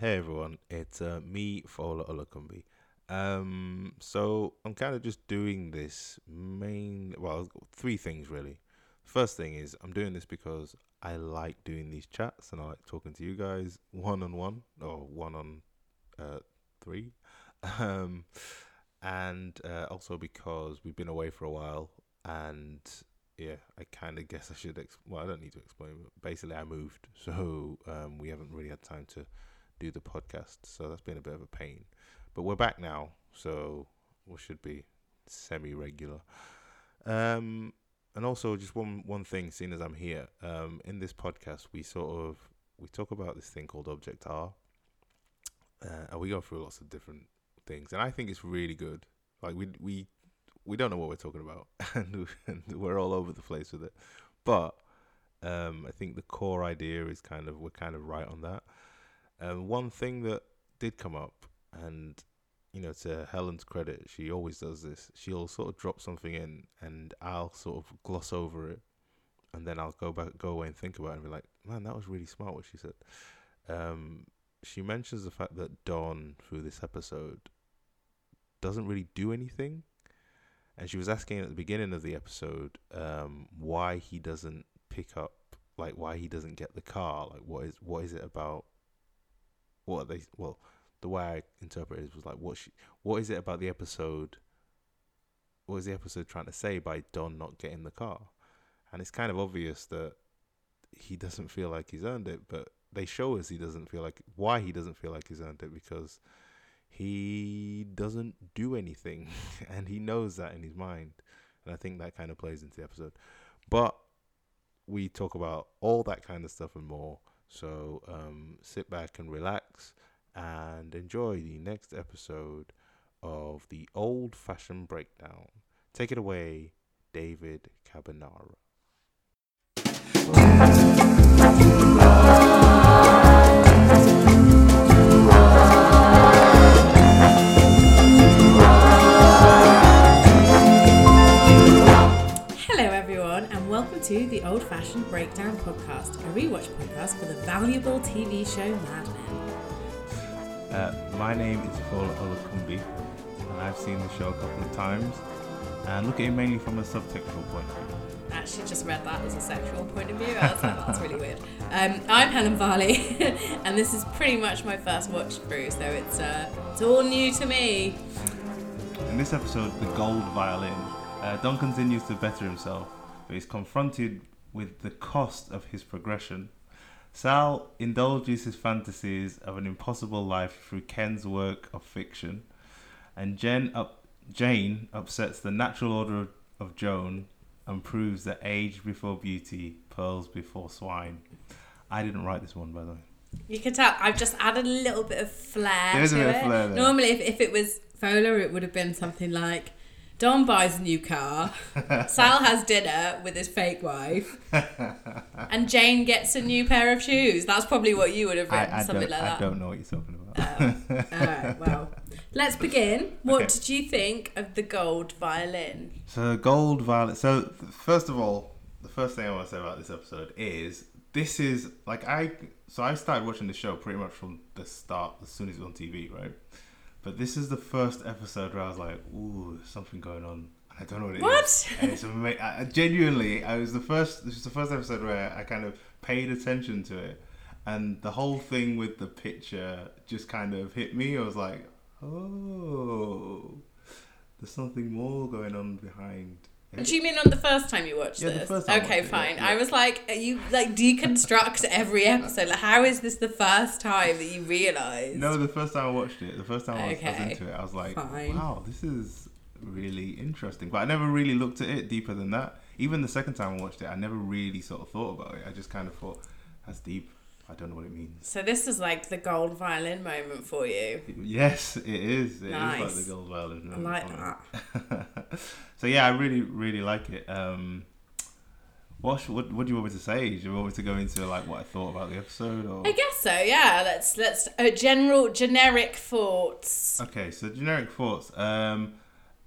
Hey everyone, it's uh, me, Fola Olakumbi. Um, so I'm kind of just doing this main, well, three things really. First thing is I'm doing this because I like doing these chats and I like talking to you guys one on one or one on uh, three. Um, and uh, also because we've been away for a while and yeah, I kind of guess I should. Ex- well, I don't need to explain. But basically, I moved, so um, we haven't really had time to do the podcast. So that's been a bit of a pain. But we're back now, so we should be semi regular. Um, and also, just one one thing, seeing as I'm here, um, in this podcast, we sort of we talk about this thing called Objet a, uh, and we go through lots of different things, and I think it's really good. Like we we we don't know what we're talking about, and, we're all over the place with it. But um, I think the core idea is kind of we're kind of right on that. Um, one thing that did come up, and you know, to Helen's credit, she always does this. She'll sort of drop something in, and I'll sort of gloss over it, and then I'll go back, go away, and think about it, and be like, "Man, that was really smart what she said." Um, she mentions the fact that Don, through this episode, doesn't really do anything, and she was asking at the beginning of the episode um, why he doesn't pick up, like why he doesn't get the car, like what is what is it about what they well the way I interpret it was like what she what is it about the episode what is the episode trying to say by Don not getting the car? And it's kind of obvious that he doesn't feel like he's earned it but they show us he doesn't feel like why he doesn't feel like he's earned it because he doesn't do anything and he knows that in his mind. And I think that kind of plays into the episode. But we talk about all that kind of stuff and more so um, sit back and relax and enjoy the next episode of the Old Fashioned Breakdown. Take it away, David Cabanara. To the Old Fashioned Breakdown podcast, a rewatch podcast for the valuable TV show Mad Men. Uh, my name is Fola Olakumbi, and I've seen the show a couple of times and look at it mainly from a subtextual point of view. I actually just read that as a sexual point of view. I was like, that's really weird. Um, I'm Helen Varley, and this is pretty much my first watch through, so it's uh, it's all new to me. In this episode, The Gold Violin, uh, Don continues to better himself, but he's confronted with the cost of his progression. Sal indulges his fantasies of an impossible life through Ken's work of fiction, and Jen up, Jane upsets the natural order of, of Joan and proves that age before beauty, pearls before swine. I didn't write this one, by the way. You can tell I've just added a little bit of flair There is a bit of flair there. Normally, if, if it was Fola, it would have been something like Don buys a new car, Sal has dinner with his fake wife, and Jane gets a new pair of shoes. That's probably what you would have written, I, I, something like I that. don't know what you're talking about. Oh, Alright, well, let's begin. What Okay. did you think of the gold violin? So gold violin. So first of all, the first thing I want to say about this episode is this is like I. So I started watching the show pretty much from the start, as soon as it was on TV, right? But this is the first episode where I was like, "Ooh, something going on." I don't know what it is. What? And it's I, I- genuinely, I was the first. This was the first episode where I kind of paid attention to it, and the whole thing with the picture just kind of hit me. I was like, "Oh, there's something more going on behind." Do you mean on the first time you watched Yeah, the this? first time I okay, watched it, fine. yeah. I was like, you like deconstruct every episode? Like, how is this the first time that you realise? No, the first time I watched it, the first time I was, I was into it, I was like, Fine. "Wow, this is really interesting." But I never really looked at it deeper than that. Even the second time I watched it, I never really sort of thought about it. I just kind of thought, "That's deep." I don't know what it means. So this is like the gold violin moment for you. Yes, it is. It is Nice. like the gold violin. I like that. so yeah, I really, really like it. Um, what, what what do you want me to say? Do you want me to go into like what I thought about the episode, or I guess so. Yeah. Let's let's uh, general generic thoughts. Okay, so generic thoughts. Um,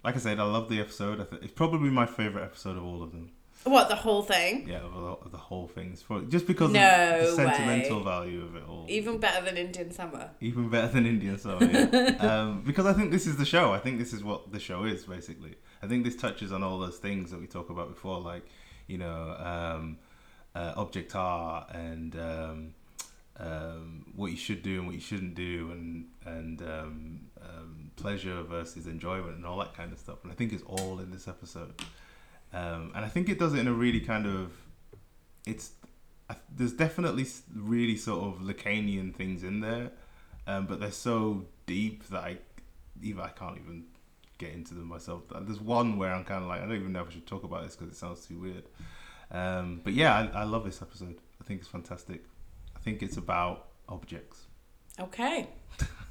like I said, I love the episode. I th- it's probably my favorite episode of all of them. What the whole thing? Yeah, of the, of the whole things for just because No of the sentimental way. value of it all. Even better than Indian summer. Even better than Indian Summer, yeah. um, because I think this is the show. I think this is what the show is basically. I think this touches on all those things that we talked about before, like you know, um, uh, objet a and um, um, what you should do and what you shouldn't do, and and um, um, pleasure versus enjoyment and all that kind of stuff. And I think it's all in this episode. Um, and I think it does it in a really kind of, it's there's definitely really sort of Lacanian things in there, um, but they're so deep that I even I can't even get into them myself. There's one where I'm kind of like I don't even know if I should talk about this because it sounds too weird. Um, but yeah, I, I love this episode. I think it's fantastic. I think it's about objects. Okay.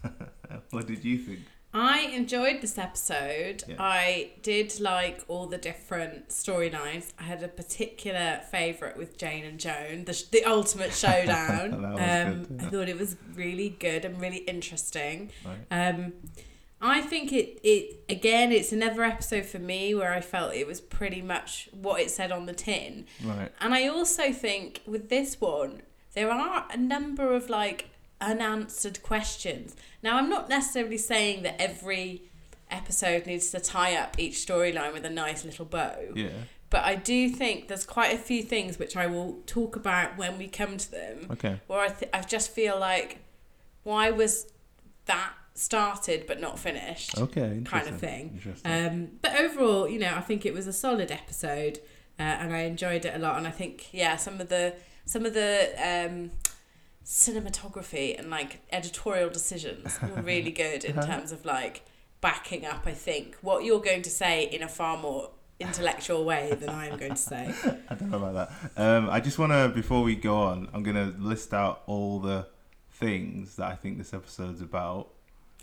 what did you think? I enjoyed this episode. Yeah. I did like all the different storylines. I had a particular favourite with Jane and Joan, the, sh- the ultimate showdown. Um, good, I thought it was really good and really interesting. Right. Um, I think it, it again, it's another episode for me where I felt it was pretty much what it said on the tin. Right. And I also think with this one, there are a number of like unanswered questions. Now, I'm not necessarily saying that every episode needs to tie up each storyline with a nice little bow, Yeah. but I do think there's quite a few things which I will talk about when we come to them Okay. where I, th- I just feel like why was that started but not finished? Okay. kind of thing. Interesting. Um, but overall, you know, I think it was a solid episode, uh, and I enjoyed it a lot. And I think, yeah, some of the some of the um, cinematography and like editorial decisions were really good in terms of like backing up. I think what you're going to say in a far more intellectual way than I am going to say. I don't know about that. Um, I just want to, before we go on, I'm going to list out all the things that I think this episode's about.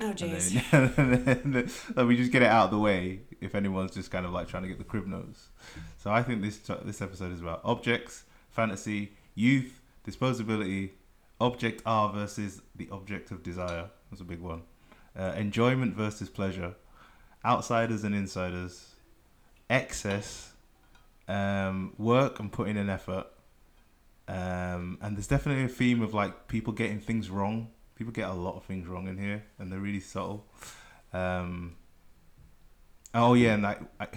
Oh jeez. then, and then like, we just get it out of the way if anyone's just kind of like trying to get the crib notes. So I think this this episode is about objects, fantasy, youth, disposability, objet a versus the object of desire. That's a big one. Uh, enjoyment versus pleasure, outsiders and insiders, excess, um, work and putting in effort. Um, and there's definitely a theme of like people getting things wrong. People get a lot of things wrong in here, and they're really subtle. Um, oh yeah, and like I,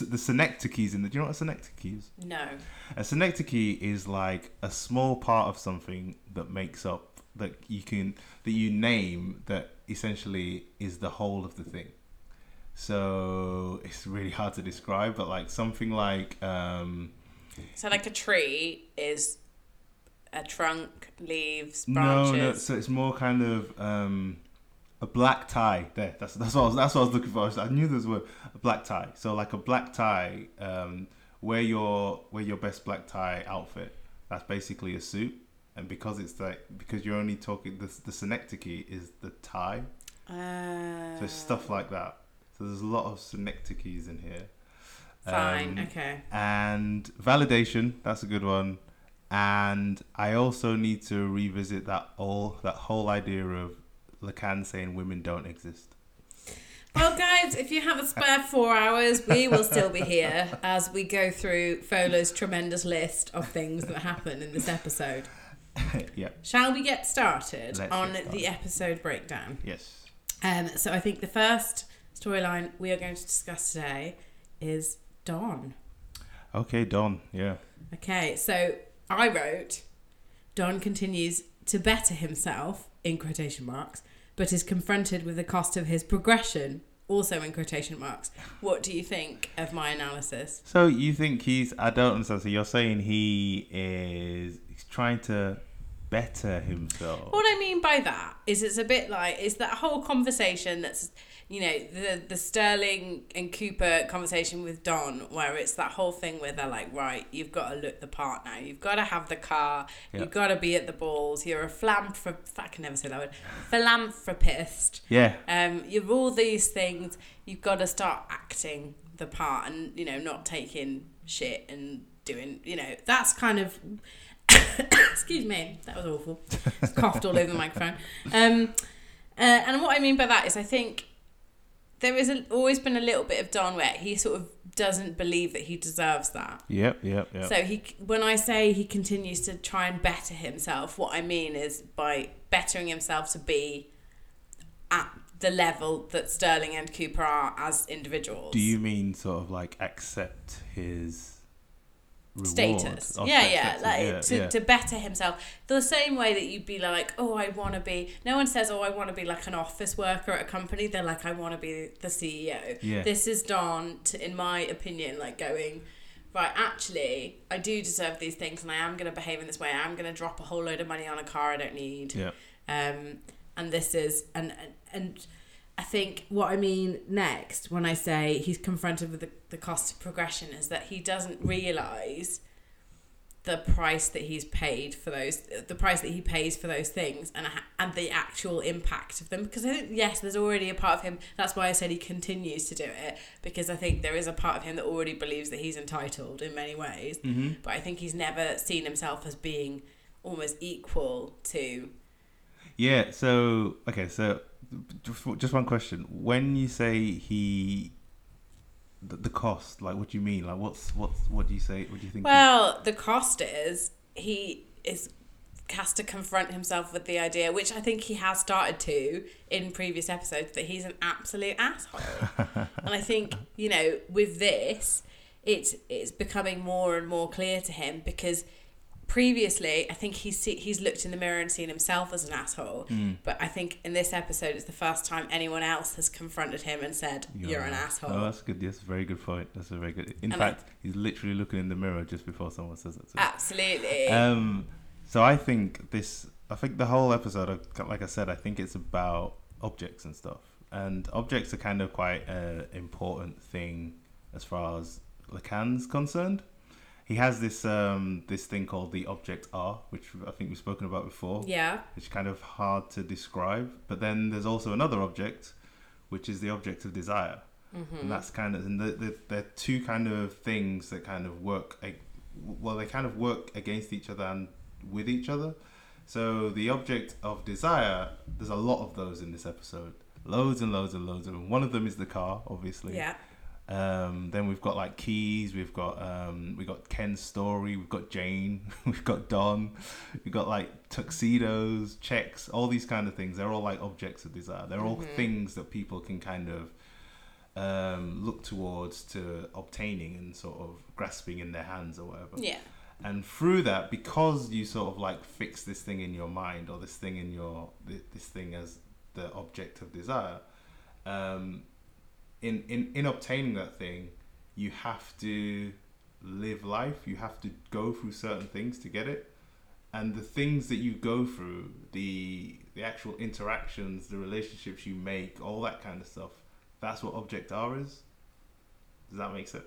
the synecdoches in the. Do you know what a synecdoche is? No. A synecdoche is like a small part of something that makes up that you can that you name that essentially is the whole of the thing. So it's really hard to describe, but like something like um, So like a tree is a trunk, leaves, no, branches. no. So it's more kind of um, a black tie. There, that's that's what I was, that's what I was looking for. I knew there was a word, a black tie. So like a black tie, um, wear your wear your best black tie outfit. That's basically a suit, and because it's like because you're only talking the the synecdoche is the tie. Uh, So stuff like that. So there's a lot of synecdoches in here. Fine. Um, okay. and validation that's a good one and i also need to revisit that all that whole idea of lacan saying women don't exist Well, guys, if you have a spare four hours, we will still be here as we go through Fola's tremendous list of things that happen in this episode. yeah Shall we get started Let's on get the episode breakdown? yes Um, so I think the first storyline we are going to discuss today is Don. okay don yeah Okay, so I wrote Don continues to better himself, in quotation marks, but is confronted with the cost of his progression, also in quotation marks. What do you think of my analysis? so you think he's i don't understand so you're saying he is he's trying to better himself What I mean by that is it's a bit like is that whole conversation that's you know the the Sterling and Cooper conversation with Don where it's that whole thing where they're like right you've got to look the part now. You've got to have the car. Yeah. you've got to be at the balls. You're a philanthrop I can never say that word philanthropist. Yeah. Um you're all these things. You've got to start acting the part and you know not taking shit and doing you know that's kind of excuse me that was awful. Just coughed all over the microphone. Um uh, and what i mean by that is i think there is a, always been a little bit of Don where he sort of doesn't believe that he deserves that. Yep, yep, yep. So he, when I say he continues to try and better himself, what I mean is by bettering himself to be at the level that Sterling and Cooper are as individuals. Do you mean sort of like accept his? Status. Yeah, yeah, like yeah, to, yeah. to better himself. The same way that you'd be like, oh, I want to be. No one says, oh, I want to be like an office worker at a company. They're like, I want to be the CEO. Yeah. This is Don, to, in my opinion, like going. Right, actually, I do deserve these things, and I am going to behave in this way. I am going to drop a whole load of money on a car I don't need. Yeah. Um, and this is and and, and I think what I mean next when I say he's confronted with the, the cost of progression is that he doesn't realize the price that he's paid for those the price that he pays for those things and and the actual impact of them because I think yes there's already a part of him that's why I said he continues to do it because I think there is a part of him that already believes that he's entitled in many ways Mm-hmm. but I think he's never seen himself as being almost equal to Yeah. So okay. So just just one question. When you say he, the, the cost, like, what do you mean? Like, what's what's what do you say? What do you think? Well, the cost is he is has to confront himself with the idea, which I think he has started to in previous episodes, that he's an absolute asshole. and I think you know with this, it's it's becoming more and more clear to him because previously I think he's see, he's looked in the mirror and seen himself as an asshole. Mm. But I think in this episode, it's the first time anyone else has confronted him and said, "You're, an asshole." Oh, that's good. That's a very good point. That's a very good. In And I- fact, he's literally looking in the mirror just before someone says it. to him. Absolutely. Um, so I think this. I think the whole episode, uh, like I said, I think it's about objects and stuff, and objects are kind of quite an important thing as far as Lacan's concerned. He has this um, this thing called the objet a, which I think we've spoken about before. yeah. It's kind of hard to describe. But then there's also another object, which is the object of desire. Mm-hmm. And that's kind of, and the, the, they're two kind of things that kind of work, well, they kind of work against each other and with each other. So the object of desire, there's a lot of those in this episode. Loads and loads and loads of them. One of them is the car, obviously. Yeah. Um, then we've got like keys. We've got um, we got Ken's story. We've got Jane. We've got Don. We've got like tuxedos, checks, all these kind of things. They're all like objects of desire. They're all Mhm. things that people can kind of um, look towards to obtaining and sort of grasping in their hands or whatever. Yeah. And through that, because you sort of like fix this thing in your mind or this thing in your this thing as the object of desire, um, in in in obtaining that thing, you have to live life. You have to go through certain things to get it, and the things that you go through, the the actual interactions, the relationships you make, all that kind of stuff. That's what objet a is. Does that make sense?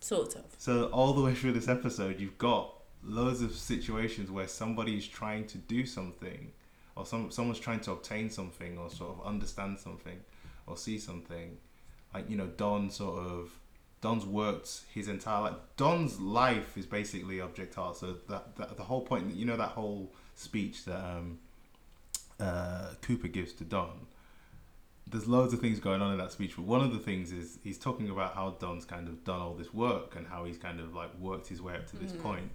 Sort of. So all the way through this episode, you've got loads of situations where somebody is trying to do something, or some someone's trying to obtain something, or sort of understand something, or see something. Like you know, Don sort of Don's worked his entire life. Don's life is basically objet a. So that, that the whole point, you know, that whole speech that um, uh, Cooper gives to Don. There's loads of things going on in that speech, but one of the things is he's talking about how Don's kind of done all this work and how he's kind of like worked his way up to this Mhm. point.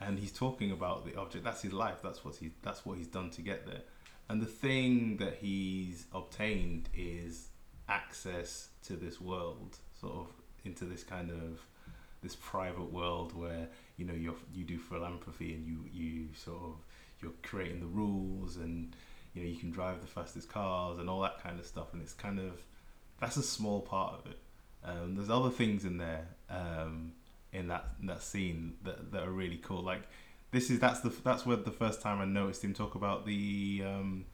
and he's talking about the object. That's his life. That's what he. That's what he's done to get there. And the thing that he's obtained is access to this world, sort of into this kind of this private world where you know you you do philanthropy and you you sort of you're creating the rules and you know you can drive the fastest cars and all that kind of stuff. And it's kind of that's a small part of it. Um, there's other things in there um, in that in that scene that, that are really cool. Like this is that's the that's where the first time I noticed him talk about the um,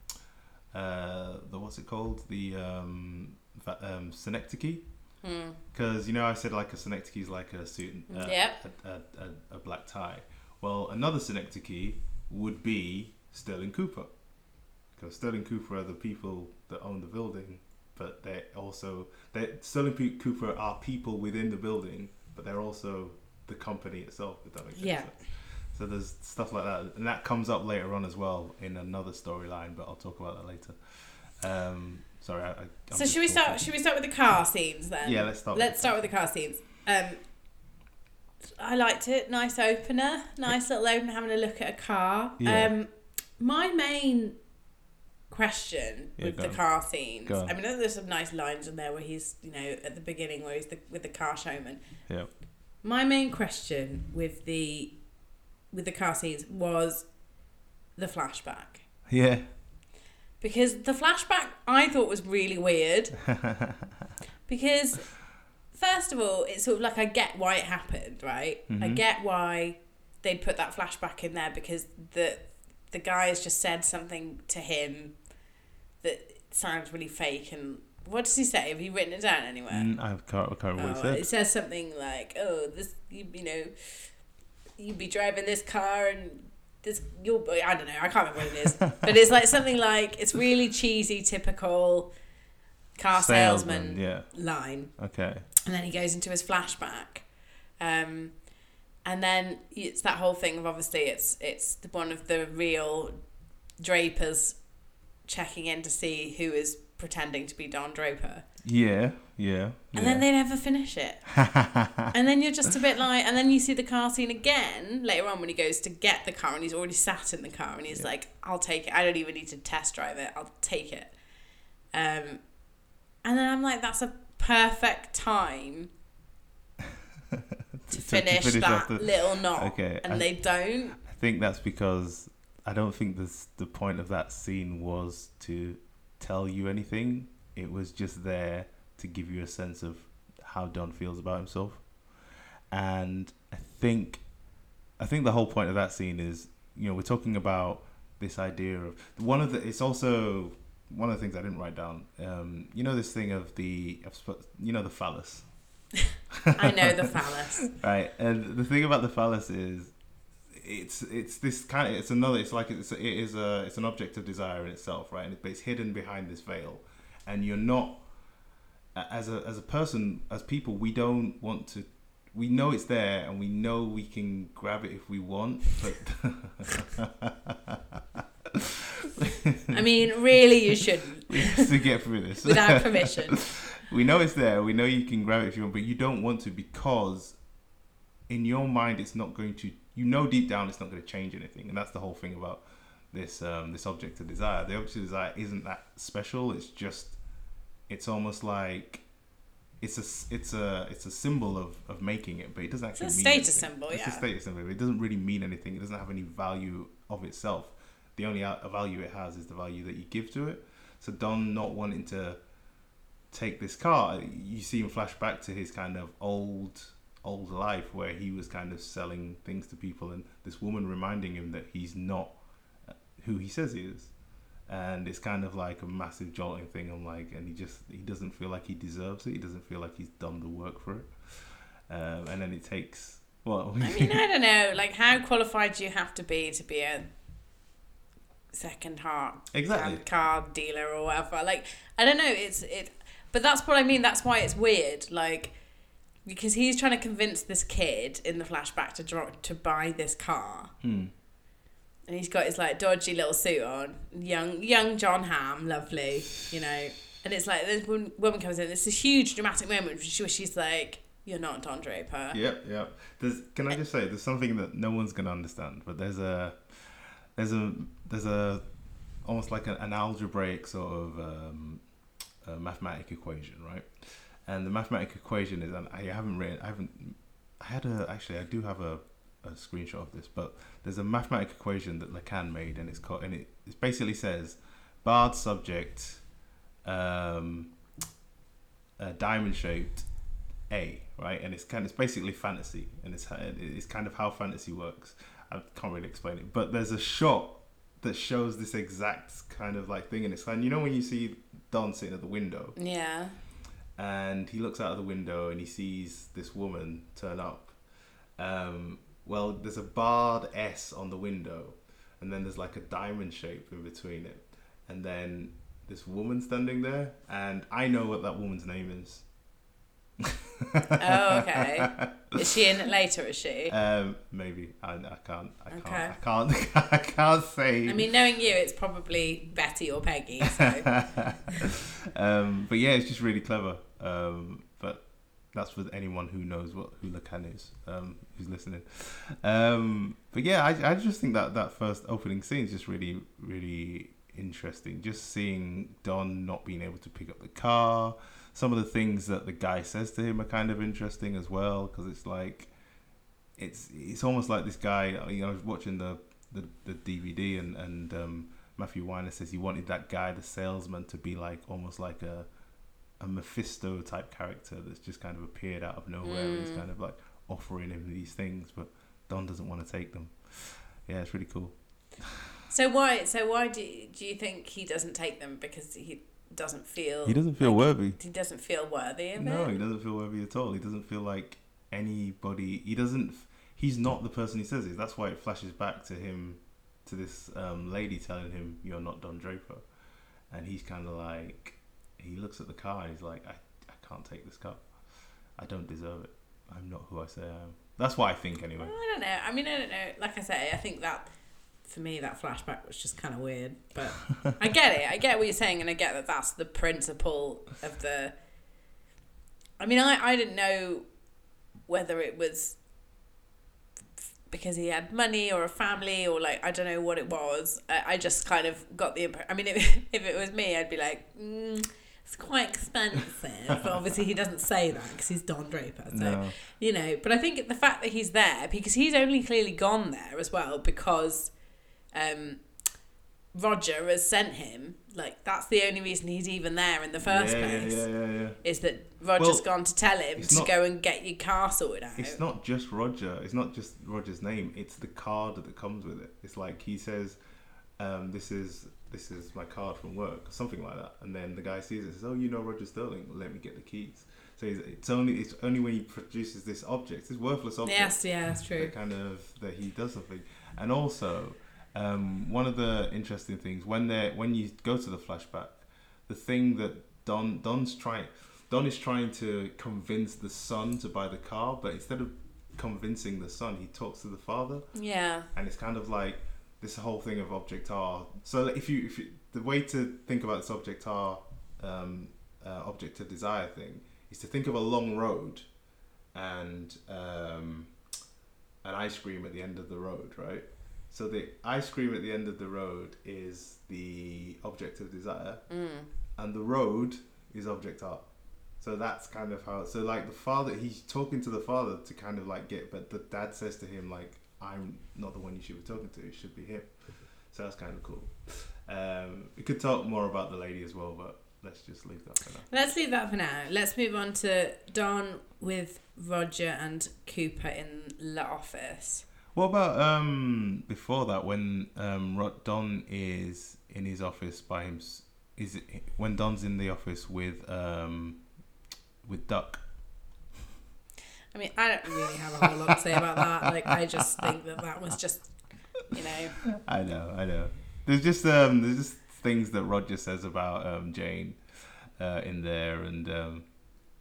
uh, the what's it called? The um, um, synecdoche Hmm. because you know I said like a synecdoche is like a suit, uh, Yep. a, a, a, a black tie. Well, another synecdoche would be Sterling Cooper, because Sterling Cooper are the people that own the building, but they also they Sterling P- Cooper are people within the building, but they're also the company itself. If that makes Yeah. sense. So there's stuff like that, and that comes up later on as well in another storyline, but I'll talk about that later. Um, Sorry. I, I, So should we start? talking. Should we start with the car scenes then? Yeah, let's start. with- Let's start with the car scenes. Um, I liked it. Nice opener. Nice little opener. Having a look at a car. Yeah. Um, my main question Yeah, with the on. car scenes. I mean, there's some nice lines in there where he's, you know, at the beginning where he's the, with the car showman. Yeah. My main question with the with the car scenes was the flashback Yeah. Because the flashback I thought was really weird. Because first of all it's sort of like I get why it happened right? I Mhm. get why they'd put that flashback in there because the the guy has just said something to him that sounds really fake and what does he say? Have you written it down anywhere? Mm, I can't, I can't remember what Oh, it it says something like, "Oh, this you, you know, you'd be driving this car and this you'll I don't know, I can't remember what it is, but it's like something like it's really cheesy, typical car salesman, Yeah. line, Okay. and then he goes into his flashback, um, and then it's that whole thing of obviously it's it's the one of the real Drapers checking in to see who is pretending to be Don Draper. Yeah. Yeah. And then they never finish it. and then you're just a bit like, and then you see the car scene again later on when he goes to get the car and he's already sat in the car and he's Yeah. like, I'll take it. I don't even need to test drive it. I'll take it. Um, and then I'm like, that's a perfect time to finish, finish that the- little knot. Okay, And I- they don't. I think that's because I don't think this the point of that scene was to tell you anything. It was just there to give you a sense of how Don feels about himself. And I think I think the whole point of that scene is, you know, we're talking about this idea of one of the it's also one of the things I didn't write down. Um, you know this thing of the you know the phallus. I know the phallus. Right, and the thing about the phallus is, it's it's this kind of it's another it's like it's it is a it's an object of desire in itself, right? And it's hidden behind this veil, and you're not as a as a person as people we don't want to. We know it's there, and we know we can grab it if we want, but I mean, really, you shouldn't to get through this without permission. we know it's there. We know you can grab it if you want, but you don't want to because in your mind it's not going to. You know deep down it's not going to change anything, and that's the whole thing about this um, this object of desire. The object of desire isn't that special. It's just it's almost like it's a it's a it's a symbol of, of making it, but it doesn't actually It's a mean status anything. symbol, It's a yeah. status symbol. It doesn't really mean anything. It doesn't have any value of itself. The only value it has is the value that you give to it. So Don not wanting to take this car, you see him flash back to his kind of old old life where he was kind of selling things to people and this woman reminding him that he's not uh, who he says he is. And it's kind of like a massive jolting thing. I'm like, and he just he doesn't feel like he deserves it. He doesn't feel like he's done the work for it. Um, and then it takes well, I mean, I don't know. Like, how qualified do you have to be to be a second heart Exactly. car dealer or whatever? Like, I don't know. It's it, but that's what I mean. That's why it's weird. Like, because he's trying to convince this kid in the flashback to draw, to buy this car, Hmm. And he's got his like dodgy little suit on, young young John Hamm, lovely, you know. And it's like this woman comes in. It's this huge dramatic moment where she- where she's like, "You're not Don Draper." Yep, yep. There's, can I just say, there's something that no one's gonna understand, but there's a, there's a, there's a, almost like an, algebraic sort of um, a mathematic equation, right? And the mathematic equation is, and I haven't written, I haven't, I had a, actually, I do have a, a screenshot of this, but there's a mathematic equation that Lacan made, and it's called, and it, it basically says, barred subject, um, uh, diamond shaped A, right? And it's kind of it's basically fantasy, and it's it's kind of how fantasy works. I can't really explain it, but there's a shot that shows this exact kind of like thing, and it's like you know when you see Don sitting at the window, Yeah. and he looks out of the window and he sees this woman turn up. Um, well, there's a barred S on the window, and then there's like a diamond shape in between it, and then this woman standing there, and I know what that woman's name is. Oh, okay. Is she in it later? Is she? Um, maybe I, I can't. I can't. Okay. I can't. I can't say. I mean, knowing you, it's probably Betty or Peggy. So um, but yeah, it's just really clever. Um, that's for anyone who knows what who Lacan is, um, who's listening. Um, but yeah, I, I just think that that first opening scene is just really, really interesting. Just seeing Don not being able to pick up the car. Some of the things that the guy says to him are kind of interesting as well because it's like, it's it's almost like this guy. You know, I was watching the the, the DVD and and um, Matthew Weiner says he wanted that guy, the salesman, to be like almost like a a Mephisto type character that's just kind of appeared out of nowhere and is Mm. kind of like offering him these things, but Don doesn't want to take them. Yeah, it's really cool. So why? So why do do you think he doesn't take them? Because he doesn't feel. He doesn't feel worthy. He doesn't feel worthy of No, it. he doesn't feel worthy at all. He doesn't feel like anybody. He doesn't. He's not the person he says he is. That's why it flashes back to him, to this um, lady telling him, "You're not Don Draper," and he's kind of like, he looks at the car and he's like, "I, I can't take this car. I don't deserve it. I'm not who I say I am." That's what I think anyway. Well, I don't know. I mean, I don't know. Like I say, I think that for me, that flashback was just kind of weird. But I get it. I get what you're saying, and I get that that's the principle of the. I mean, I, I didn't know whether it was because he had money or a family or like I don't know what it was. I, I just kind of got the impression. I mean, if, if it was me, I'd be like, mm, it's quite expensive. but obviously, he doesn't say that because he's Don Draper. So No. you know but i think the fact that he's there because he's only clearly gone there as well because um roger has sent him like that's the only reason he's even there in the first yeah, place Yeah, yeah, yeah, yeah. is that roger's Well, gone to tell him to not- go and get your car sorted out It's not just Roger. It's not just Roger's name. It's the card that comes with it. It's like he says, um, "This is this is my card from work," or something like that. And then the guy sees it says, "Oh, you know Roger Sterling? Let me get the keys." So he's, it's only it's only when he produces this object, this worthless object, yes yeah that's true that kind of that he does something. And also, um, one of the interesting things when they when you go to the flashback, the thing that Don Don's trying Don is trying to convince the son to buy the car, but instead of convincing the son, he talks to the father, yeah and it's kind of like this whole thing of objet a. So if you if you, the way to think about this objet a, um, uh, object of desire thing is to think of a long road, and um, an ice cream at the end of the road, right? So the ice cream at the end of the road is the object of desire, mm. and the road is objet a. So that's kind of how. So like the father, he's talking to the father to kind of like get, but the dad says to him like, "I'm not the one you should be talking to. It should be him." So that's kind of cool. Um, we could talk more about the lady as well, but let's just leave that for now. let's leave that for now let's move on to don with roger and cooper in the office What about um before that when um Ro- Don is in his office by him? Is it when Don's in the office with um with Duck? I mean, I don't really have a whole lot to say about that. Like, I just think that that was just, you know, I know, I know. There's just um, there's just things that Roger says about um Jane, uh, in there, and um,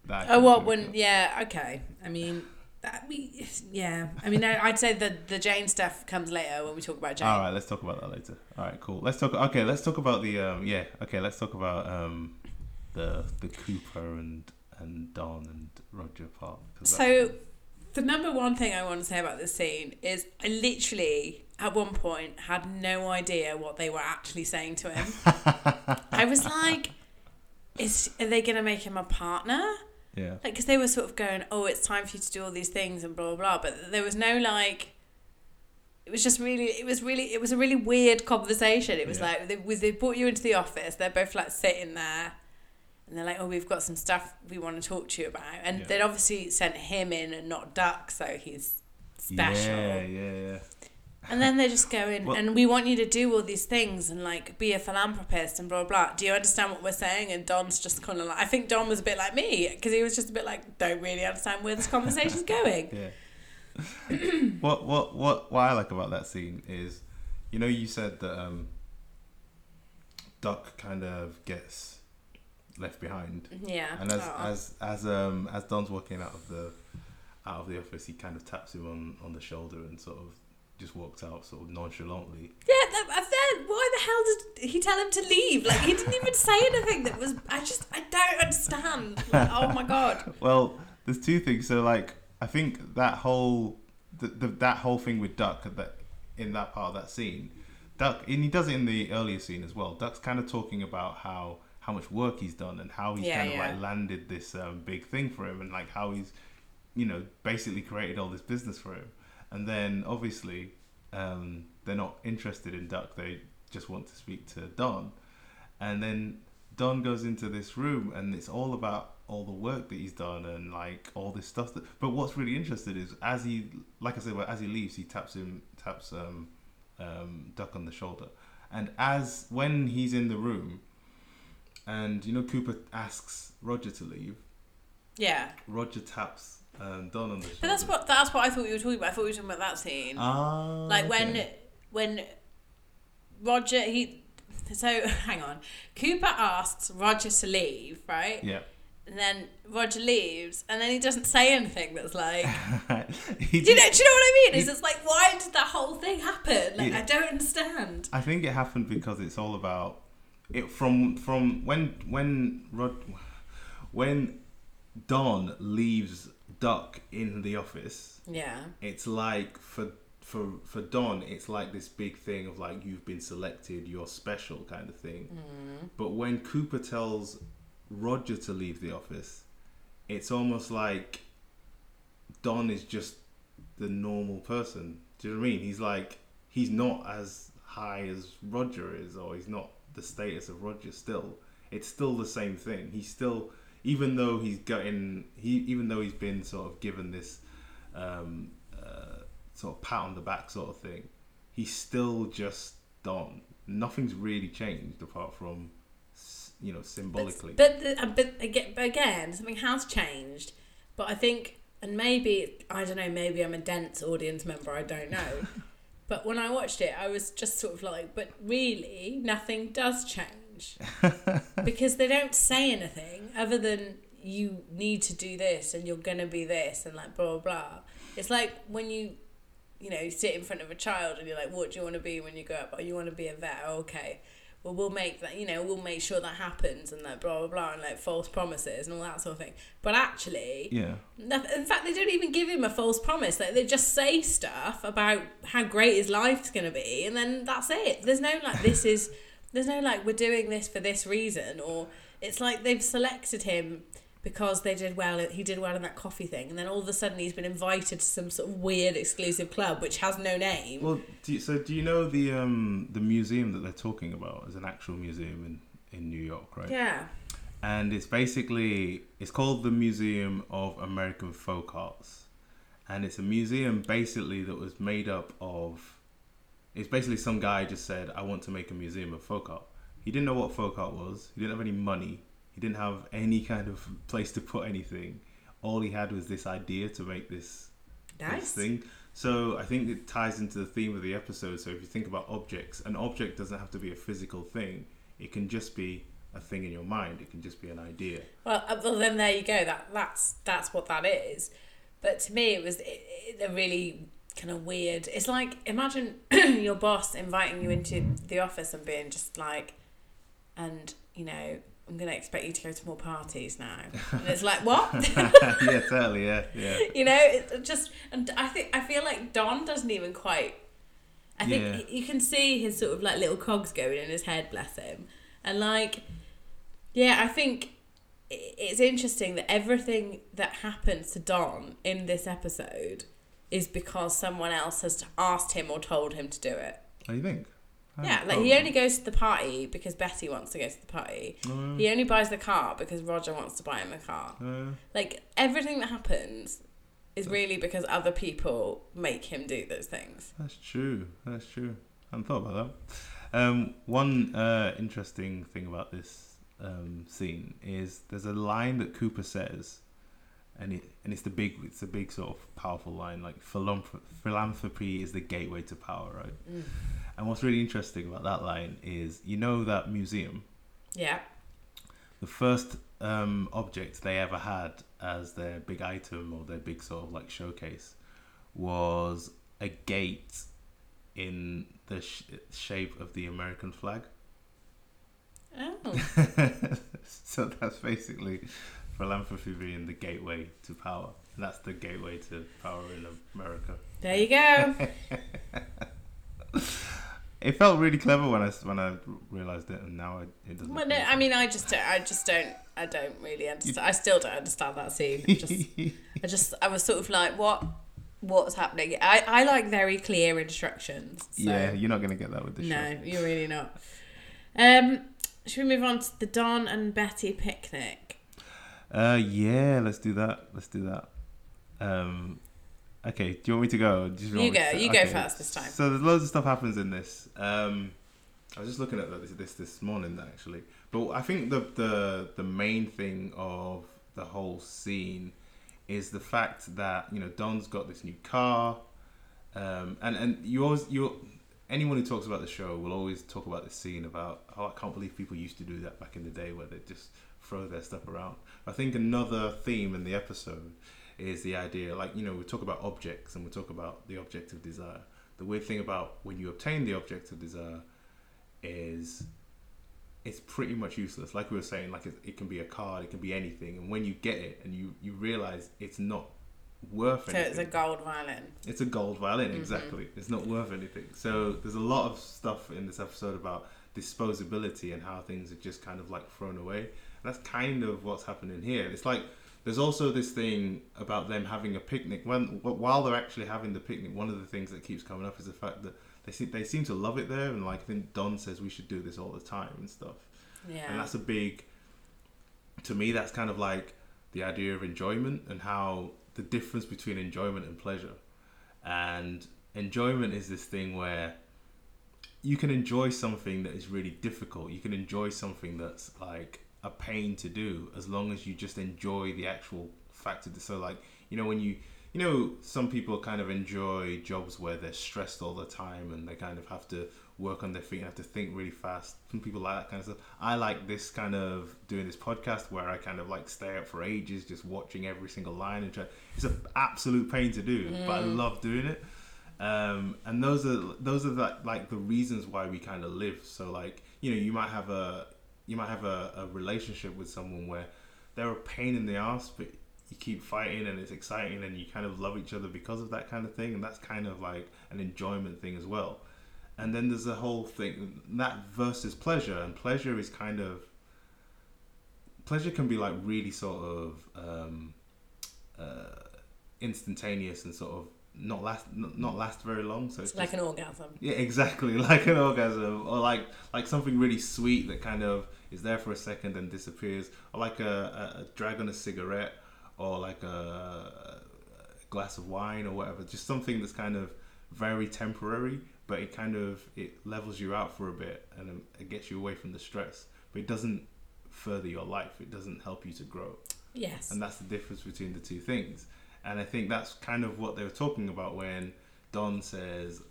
that. Oh, what when? cool. Yeah, okay. I mean, that we, yeah. I mean, I, I'd say the the Jane stuff comes later when we talk about Jane. All right, let's talk about that later. All right, cool. Let's talk. Okay, let's talk about the um, yeah. Okay, let's talk about um, the the Cooper and and Don and Roger Park. So, the number one thing I want to say about this scene is I literally, at one point, had no idea what they were actually saying to him. I was like, "Is are they going to make him a partner?" yeah. like because they were sort of going oh it's time for you to do all these things and blah blah blah but there was no like it was just really it was really it was a really weird conversation it was Yeah. like they, was they brought you into the office they're both like sitting there and they're like oh we've got some stuff we want to talk to you about and Yeah. they'd obviously sent him in and not duck so he's special Yeah, yeah, yeah. and then they're just going, Well- and we want you to do all these things and like be a philanthropist and blah blah. Do you understand what we're saying? And Don's just kind of like, I think Don was a bit like me because he was just a bit like, don't really understand where this conversation's going. Yeah. what what what what I like about that scene is, you know, you said that um, Duck kind of gets left behind. Yeah. And as Aw. as as um as Don's walking out of the out of the office, he kind of taps him on on the shoulder and sort of just walks out sort of nonchalantly. Yeah, that, I then why the hell did he tell him to leave? Like he didn't even say anything that was. I just I don't understand. Like, oh my god. Well, there's two things. So like, I think that whole the, the that whole thing with Duck that in that part of that scene, Duck and he does it in the earlier scene as well. Duck's kind of talking about how how much work he's done and how he's Yeah, kind of yeah. like landed this um, big thing for him and like how he's you know basically created all this business for him. And then obviously um, they're not interested in Duck. They just want to speak to Don. And then Don goes into this room and it's all about all the work that he's done and like all this stuff that but what's really interesting is as he like I said well, as he leaves he taps him taps um, um, Duck on the shoulder and as when he's in the room and you know Cooper asks Roger to leave Yeah, Roger taps um, Don on the shoulder but that's what that's what I thought you were talking about. I thought you were talking about that scene. ah, like when okay. when Roger he so hang on. Cooper asks Roger to leave, right? yeah And then Roger leaves, and then he doesn't say anything. That's like, you did- know? Do you know what I mean? It's He- just like, why did that whole thing happen? Like. I don't understand. I think it happened because it's all about it from from when when Rod when Don leaves Duck in the office. Yeah, It's like for for for Don, it's like this big thing of like you've been selected, you're special kind of thing. Mm-hmm. But when Cooper tells Roger to leave the office, it's almost like Don is just the normal person. Do you know what I mean? He's like he's not as high as Roger is, or he's not the status of Roger. Still, it's still the same thing. He's still, even though he's gotten he, even though he's been sort of given this um, uh, sort of pat on the back sort of thing, he's still just Don. Nothing's really changed apart from you know symbolically. But the, uh, but again, but again, something has changed. But I think, and maybe I don't know. Maybe I'm a dense audience member. I don't know. but when I watched it, I was just sort of like, but really, nothing does change because they don't say anything other than you need to do this and you're gonna be this and like blah blah blah. It's like when you. You know, you sit in front of a child and you're like, "What do you want to be when you grow up?" Oh, you want to be a vet. Oh, okay well, we'll make that, you know, we'll make sure that happens and like blah, blah, blah, and like false promises and all that sort of thing. But actually, yeah. in fact, they don't even give him a false promise. Like, they just say stuff about how great his life's going to be, and then that's it. There's no like, this is, there's no like, we're doing this for this reason, or it's like they've selected him because they did well he did well in that coffee thing and then all of a sudden he's been invited to some sort of weird exclusive club which has no name Well, do you, so do you know the um the museum that they're talking about is an actual museum in in New York, right? yeah and it's basically it's called the Museum of American Folk Arts, and it's a museum basically that was made up of. It's basically some guy just said, "I want to make a museum of folk art." He didn't know what folk art was. He didn't have any money. He didn't have any kind of place to put anything. All he had was this idea to make this this nice thing. So I think it ties into the theme of the episode. So if you think about objects, an object doesn't have to be a physical thing. It can just be a thing in your mind. It can just be an idea. Well, uh, well, then there you go. That that's that's what that is. But to me, it was a really kind of weird. It's like imagine your boss inviting you into the office and being just like, and you know, I'm gonna expect you to go to more parties now. And it's like what? yeah, totally. Yeah, yeah. you know, it just and I think I feel like Don doesn't even quite. I think Yeah. you can see his sort of like little cogs going in his head, bless him, and like, yeah, I think it's interesting that everything that happens to Don in this episode is because someone else has asked him or told him to do it. What do you think? Yeah, like Oh. he only goes to the party because Betty wants to go to the party. Uh, He only buys the car because Roger wants to buy him a car uh, like everything that happens is really because other people make him do those things. that's true. That's true. I hadn't thought about that. Um, one uh, interesting thing about this um, scene is there's a line that Cooper says, and it and it's the big it's a big sort of powerful line like philanthrop- philanthropy is the gateway to power, right? And what's really interesting about that line is you know that museum Yeah. the first um, object they ever had as their big item or their big sort of like showcase was a gate in the sh- shape of the American flag. Oh. so that's basically philanthropy being the gateway to power. And that's the gateway to power in America. There you go. It felt really clever when I when I realized it, and now it, it doesn't. Well, no, I mean, I just, don't, I just don't, I don't really understand. I still don't understand that scene. I just, I just, I was sort of like, what, what's happening? I, I like very clear instructions. So yeah, you're not gonna get that with the show. No, you're really not. Um, should we move on to the Don and Betty picnic? Uh, yeah, let's do that. Let's do that. Um, okay, do you want me to go? You me go. to- You go first this time. So there's loads of stuff happens in this. Um, I was just looking at this this, this morning actually, but I think the the the main thing of the whole scene is the fact that you know Don's got this new car, um, and and you always you anyone who talks about the show will always talk about this scene about oh I can't believe people used to do that back in the day where they just throw their stuff around. I think another theme in the episode is the idea like you know we talk about objects and we talk about the object of desire. The weird thing about when you obtain the object of desire is it's pretty much useless. Like we were saying, like it, it can be a card, it can be anything, and when you get it and you you realize it's not worth So anything. it's a gold violin. It's a gold violin, mm-hmm. exactly. It's not worth anything. So there's a lot of stuff in this episode about disposability and how things are just kind of like thrown away. And that's kind of what's happening here. It's like there's also this thing about them having a picnic. When while they're actually having the picnic, one of the things that keeps coming up is the fact that they seem they seem to love it there, and like I think Don says we should do this all the time and stuff. Yeah, And that's a big, to me, that's kind of like the idea of enjoyment and how the difference between enjoyment and pleasure. And enjoyment is this thing where you can enjoy something that is really difficult. You can enjoy something that's like a pain to do as long as you just enjoy the actual fact of it. So, like, you know, when you, you know, some people kind of enjoy jobs where they're stressed all the time and they kind of have to work on their feet and have to think really fast. Some people like that kind of stuff. I like this kind of doing this podcast where I kind of like stay up for ages just watching every single line and try. It's an absolute pain to do, but I love doing it. Um, and those are those are the, like the reasons why we kind of live. So like you know you might have a you might have a, a relationship with someone where they're a pain in the ass, but you keep fighting and it's exciting and you kind of love each other because of that kind of thing, and that's kind of like an enjoyment thing as well. And then there's a whole thing that versus pleasure, and pleasure is kind of pleasure can be like really sort of um, uh, instantaneous and sort of not last not, not last very long. So it's It's like just- an orgasm. yeah, exactly, like an orgasm, or like like something really sweet that kind of is there for a second and disappears, or like a, a, a drag on a cigarette, or like a, a glass of wine or whatever. Just something that's kind of very temporary, but it kind of it levels you out for a bit and um, it gets you away from the stress, but it doesn't further your life. It doesn't help you to grow. Yes. And that's the difference between the two things. And I think that's kind of what they were talking about when Don says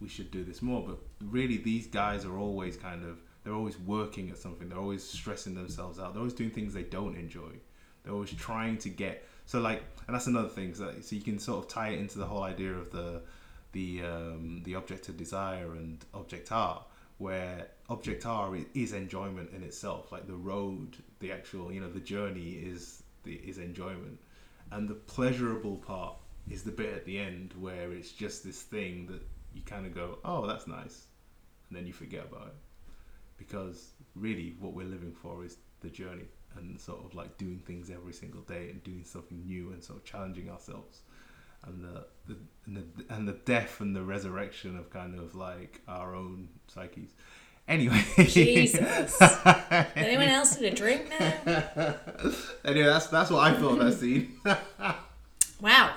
we should do this more. But really, these guys are always kind of they're always working at something. They're always stressing themselves out. They're always doing things they don't enjoy. They're always trying to get so like, and that's another thing. So, so you can sort of tie it into the whole idea of the the um, the object of desire and objet a, where object i- is enjoyment in itself. Like the road, the actual, you know, the journey is the is enjoyment, and the pleasurable part is the bit at the end where it's just this thing that you kind of go, oh, that's nice, and then you forget about it, because really what we're living for is the journey and sort of like doing things every single day and doing something new and sort of challenging ourselves and the, the and the and the death and the resurrection of kind of like our own psyches. Anyway, Jesus. Anyone else need a drink now? anyway, that's that's what I thought of that scene. Wow.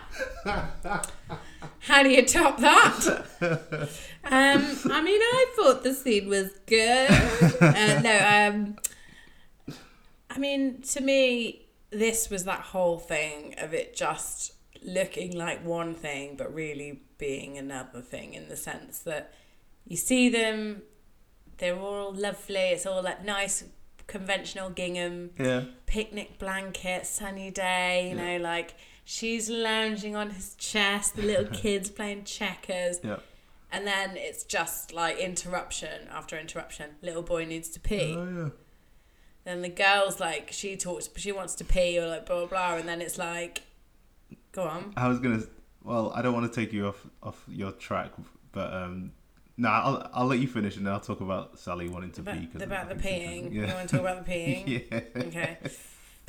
How do you top that? Um, I mean, I thought the scene was good. Uh, no, um, I mean, to me, this was that whole thing of it just looking like one thing, but really being another thing in the sense that you see them, they're all lovely, it's all like nice, conventional gingham Yeah. picnic blanket, sunny day, you Yeah. know, like she's lounging on his chest, the little kids playing checkers. Yeah. And then it's just like interruption after interruption. Little boy needs to pee. Oh yeah. Then the girl's like, she talks, she wants to pee or like blah, blah, blah. And then it's like, go on. I was gonna. Well, I don't want to take you off off your track, but um, nah, I'll I'll let you finish and then I'll talk about Sally wanting to About, pee. about the peeing. interesting. You want to talk about the peeing? Yeah. Okay.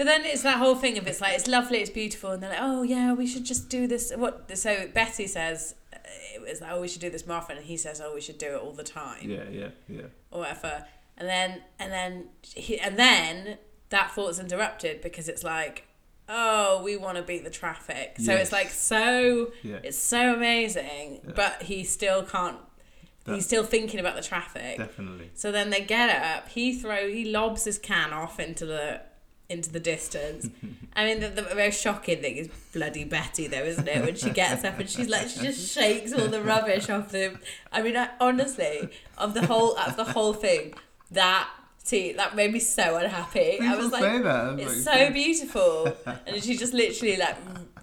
But then it's that whole thing of it's like it's lovely, it's beautiful, and they're like, oh yeah, we should just do this. What? So Betty says uh, it was like, oh, we should do this more often, and he says, oh, we should do it all the time, Yeah. Yeah. Yeah. or whatever. And then and then he and then that thought's interrupted because it's like, oh, we want to beat the traffic. So Yes. it's like so Yeah. it's so amazing, Yeah. but he still can't. That- he's still thinking about the traffic. Definitely. So then they get up. He throw he lobs his can off into the into the distance. I mean, the, the most shocking thing is bloody Betty, though, isn't it? When she gets up and she's like, she just shakes all the rubbish off the. I mean, I, honestly, of the whole of the whole thing, that see that made me so unhappy. I was People like, say that. it's so beautiful, and she just literally like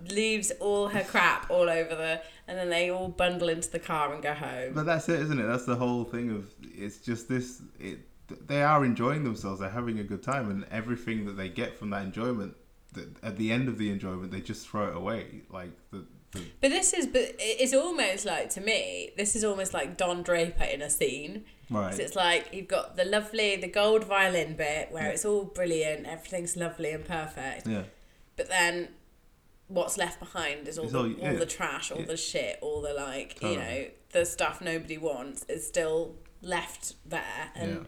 leaves all her crap all over the, and then they all bundle into the car and go home. But that's it, isn't it? That's the whole thing of it's just this. It they are enjoying themselves. They're having a good time, and everything that they get from that enjoyment, that at the end of the enjoyment, they just throw it away. Like the, the But this is, but it's almost like to me, this is almost like Don Draper in a scene. right. it's like you've got the lovely, the gold violin bit where Yeah. it's all brilliant, everything's lovely and perfect. Yeah. But then what's left behind is all the, all- all, the trash, all Yeah. the shit, all the like, you know, the stuff nobody wants is still left there. And Yeah.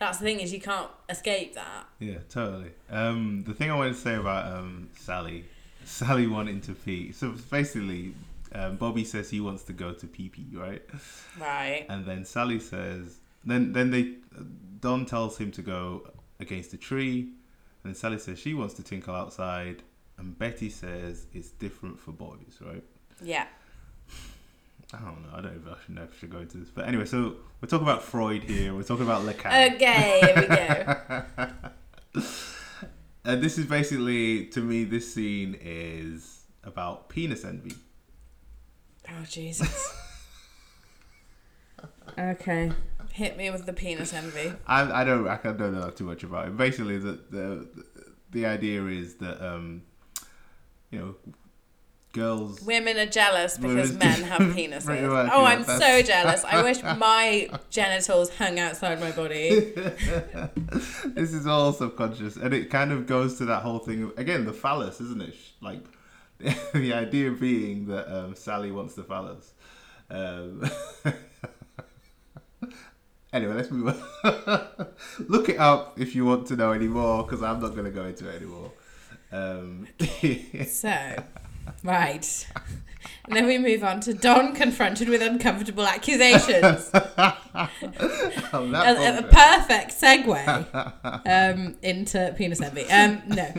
That's the thing is you can't escape that. Yeah, totally. Um, the thing I wanted to say about um, Sally, Sally wanting to pee. So basically, um, Bobby says he wants to go to pee pee, right? Right. And then Sally says, then then they, Don tells him to go against a tree, and then Sally says she wants to tinkle outside, and Betty says it's different for boys, right? Yeah. I don't know. I don't know if I should know if I should go into this, but anyway, so we're talking about Freud here. We're talking about Lacan. Okay, here we go. And this is basically, to me, this scene is about penis envy. Oh Jesus. okay. Hit me with the penis envy. I, I don't I don't know too much about it. Basically, the the the idea is that um, you know, girls. Women are jealous because men have penises. Oh, I'm so jealous. I wish my genitals hung outside my body. this is all subconscious, and it kind of goes to that whole thing of again the phallus, isn't it? Like the idea being that um, Sally wants the phallus. Um, anyway, let's move on. Look it up if you want to know any more, because I'm not going to go into it anymore. Um, So, right. And then we move on to Don confronted with uncomfortable accusations. on a, a- perfect segue um, into penis envy. Um, no.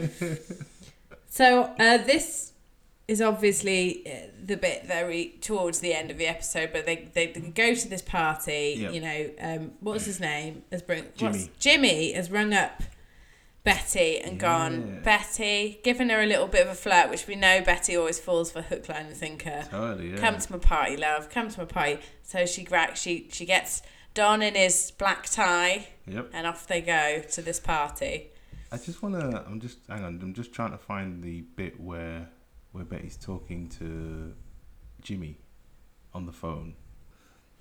So uh, this is obviously uh, the bit very towards the end of the episode, but they, they, they go to this party. Yep. You know, um, what's his name? Has bring, Jimmy. Jimmy has rung up Betty and Yeah. gone, Betty, giving her a little bit of a flirt, which we know Betty always falls for hook, line, and sinker. Totally, yeah. Come to my party, love. Come to my party. So she she she gets Don in his black tie, Yep. and off they go to this party. I just want to. I'm just hang on. I'm just trying to find the bit where where Betty's talking to Jimmy on the phone.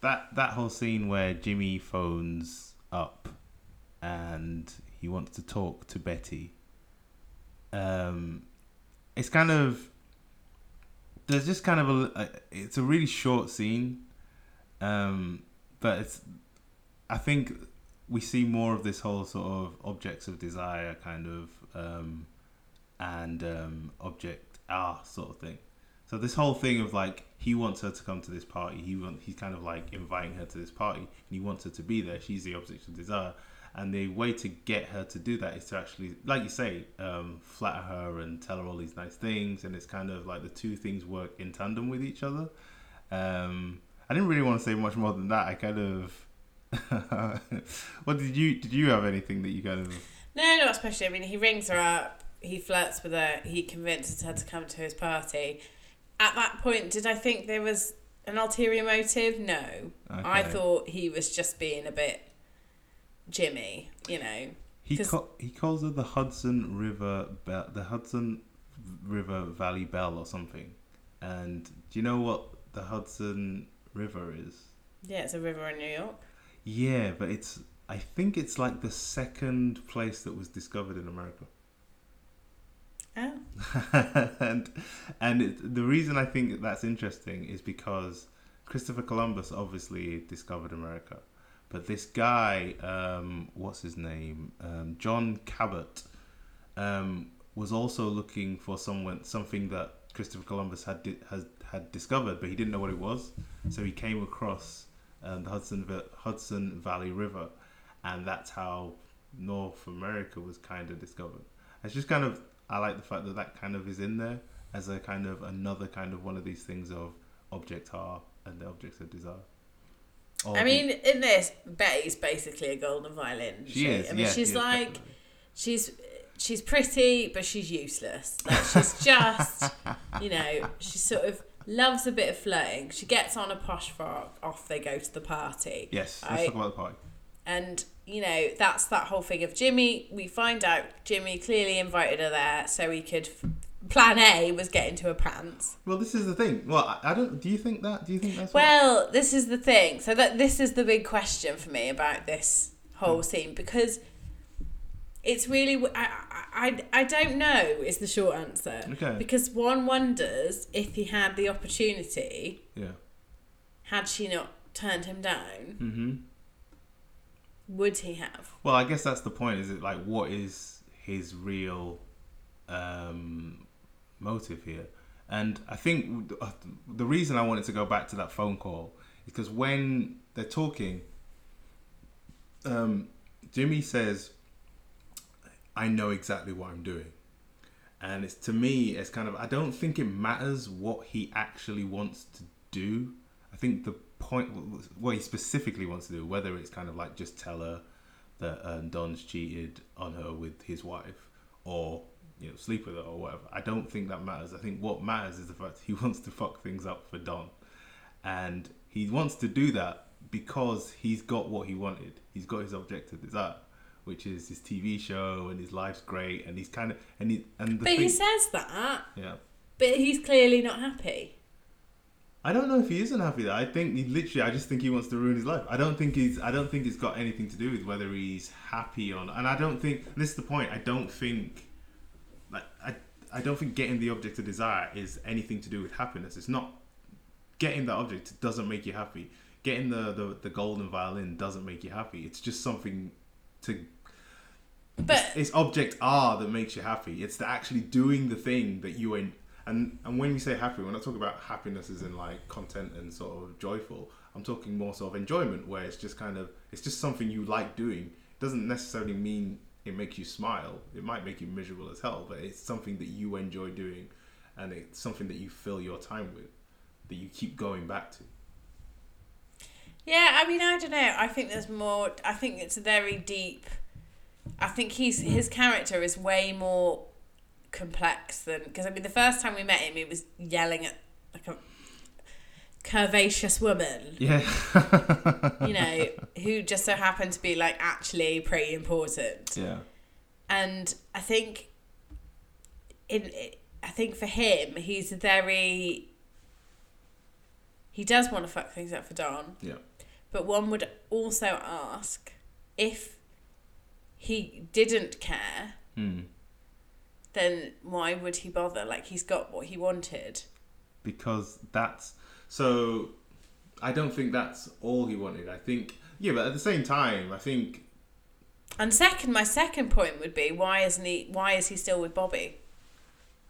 That that whole scene where Jimmy phones up and he wants to talk to Betty. Um, it's kind of there's just kind of a. it's a really short scene, um, but it's. I think we see more of this whole sort of objects of desire kind of um, and um, object ah sort of thing. So this whole thing of like he wants her to come to this party. He want he's kind of like inviting her to this party, and he wants her to be there. She's the object of desire, and the way to get her to do that is to actually, like you say, um, flatter her and tell her all these nice things, and it's kind of like the two things work in tandem with each other. Um, I didn't really want to say much more than that. I kind of. what did you did you have anything that you kind of No, not especially. I mean, he rings her up, he flirts with her, he convinces her to come to his party. At that point, did I think there was an ulterior motive? No. I thought he was just being a bit Jimmy, you know. He ca- he calls her the Hudson River Belle, the Hudson River Valley Belle or something. And do you know what the Hudson River is? Yeah, it's a river in New York. Yeah, but it's I think it's like the second place that was discovered in America. Oh. and and it, the reason I think that's interesting is because Christopher Columbus obviously discovered America, but this guy, um, what's his name, um, John Cabot, um, was also looking for someone something that Christopher Columbus had di- has had discovered, but he didn't know what it was. So he came across um, the Hudson Hudson Valley River, and that's how North America was kind of discovered. It's just kind of I like the fact that that kind of is in there as a kind of another kind of one of these things of objects are and the objects of desire. Or I mean, in this, Betty's basically a golden violin. she is. I mean, yeah, she's she like, definitely. she's she's pretty, but she's useless. Like she's just, you know, she sort of loves a bit of flirting. She gets on a posh frock, off they go to the party. yes. Let's talk about the party. And you know, that's that whole thing of Jimmy. We find out Jimmy clearly invited her there so he could. Plan A was get into her pants. Well, this is the thing. Well, I, don't. Do you think that? Do you think that's what- Well, this is the thing. So that this is the big question for me about this whole scene because it's really I, I I don't know is the short answer. Okay. Because one wonders if he had the opportunity, Yeah. had she not turned him down, Mm-hmm. would he have? Well, I guess that's the point. Is it like what is his real um, motive here? And I think uh, the reason I wanted to go back to that phone call is because when they're talking, um, Jimmy says, "I know exactly what I'm doing," and it's to me, it's kind of I don't think it matters what he actually wants to do. I think the point, what he specifically wants to do, whether it's kind of like just tell her that um, Don's cheated on her with his wife, or you know sleep with her or whatever. I don't think that matters. I think what matters is the fact he wants to fuck things up for Don, and he wants to do that because he's got what he wanted. He's got his objective desire, which is his TV show and his life's great, and he's kind of and he and the But he says that, yeah. but he's clearly not happy. I don't know if he isn't happy. Though. I think he literally. I just think he wants to ruin his life. I don't think he's. I don't think it's got anything to do with whether he's happy or not. And I don't think. This is the point. I don't think. I. Don't think getting the object of desire is anything to do with happiness. It's not. Getting that object doesn't make you happy. Getting the the, the golden violin doesn't make you happy. It's just something to But it's objet a that makes you happy. It's the actually doing the thing that you en- and and when we say happy, when I talk about happiness as in like content and sort of joyful, I'm talking more sort of enjoyment where it's just kind of it's just something you like doing. It doesn't necessarily mean it makes you smile. It might make you miserable as hell, but it's something that you enjoy doing and it's something that you fill your time with that you keep going back to. Yeah, I mean, I don't know. I think there's more. I think it's very deep. I think he's his character is way more complex than because I mean the first time we met him, he was yelling at like a curvaceous woman, Yeah. you know, who just so happened to be like actually pretty important. yeah. And I think in I think for him, he's very. He does want to fuck things up for Don. Yeah. But one would also ask if he didn't care, Hmm. then why would he bother? Like he's got what he wanted. because that's so I don't think that's all he wanted. I think yeah, but at the same time, I think And second, my second point would be why isn't he? Why is he still with Bobbie?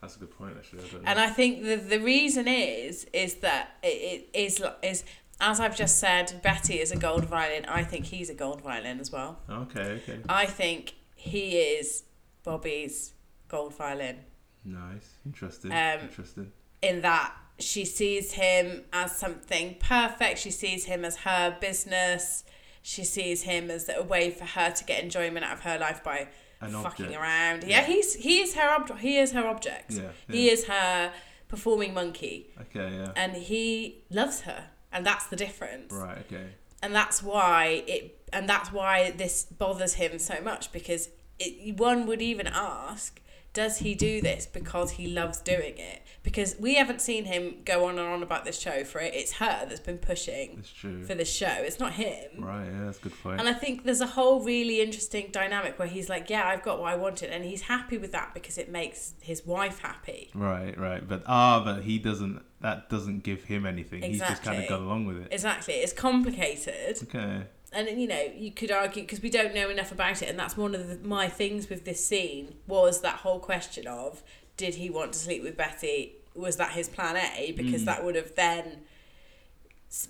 that's a good point actually. I don't know. And I think the the reason is is that it, it is is as I've just said, Betty is a gold violin. I think he's a gold violin as well. okay, okay, I think he is Bobbie's gold violin. nice, interesting, Um, interesting. in that she sees him as something perfect. She sees him as her business. She sees him as a way for her to get enjoyment out of her life by An fucking object. around. Yeah. Yeah, he's he is her object. He is her object. Yeah, He is her performing monkey, Okay, yeah. and he loves her, and that's the difference. Right, okay. And that's why it, and that's why this bothers him so much because it, one would even ask, does he do this because he loves doing it? Because we haven't seen him go on and on about this show for it. It's her that's been pushing for this show. It's not him. Right, yeah, that's a good point. And I think there's a whole really interesting dynamic where he's like, "Yeah, I've got what I wanted," and he's happy with that because it makes his wife happy. Right, right. But ah, but he doesn't. That doesn't give him anything. Exactly. He's just kind of gone along with it. Exactly, it's complicated, Okay. And you know you could argue because we don't know enough about it, and that's one of the, my things with this scene was that whole question of did he want to sleep with Betty? Was that his plan A? Because Mm. that would have then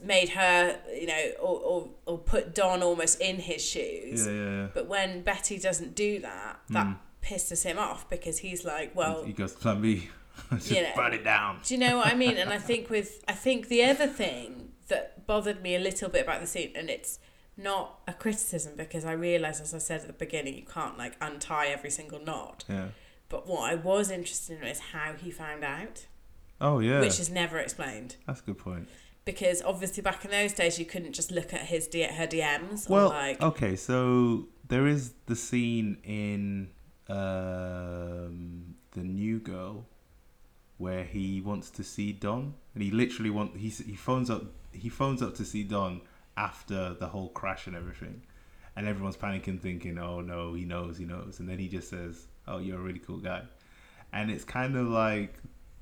made her, you know, or, or, or put Don almost in his shoes. Yeah, yeah, yeah. But when Betty doesn't do that, that Mm. pisses him off because he's like, well, he goes to plan B. just you know. burn it down. do you know what I mean? And I think with I think the other thing that bothered me a little bit about the scene, and it's not a criticism because I realised, as I said at the beginning, you can't like untie every single knot. Yeah. But what I was interested in is how he found out, Oh yeah. which is never explained. That's a good point. Because obviously back in those days, you couldn't just look at his D- her DMs or Well, like okay, so there is the scene in um, the New Girl where he wants to see Don, and he literally want he he phones up he phones up to see Don after the whole crash and everything, and everyone's panicking, thinking, "Oh no, he knows, he knows," and then he just says, "Oh, you're a really cool guy," and it's kind of like,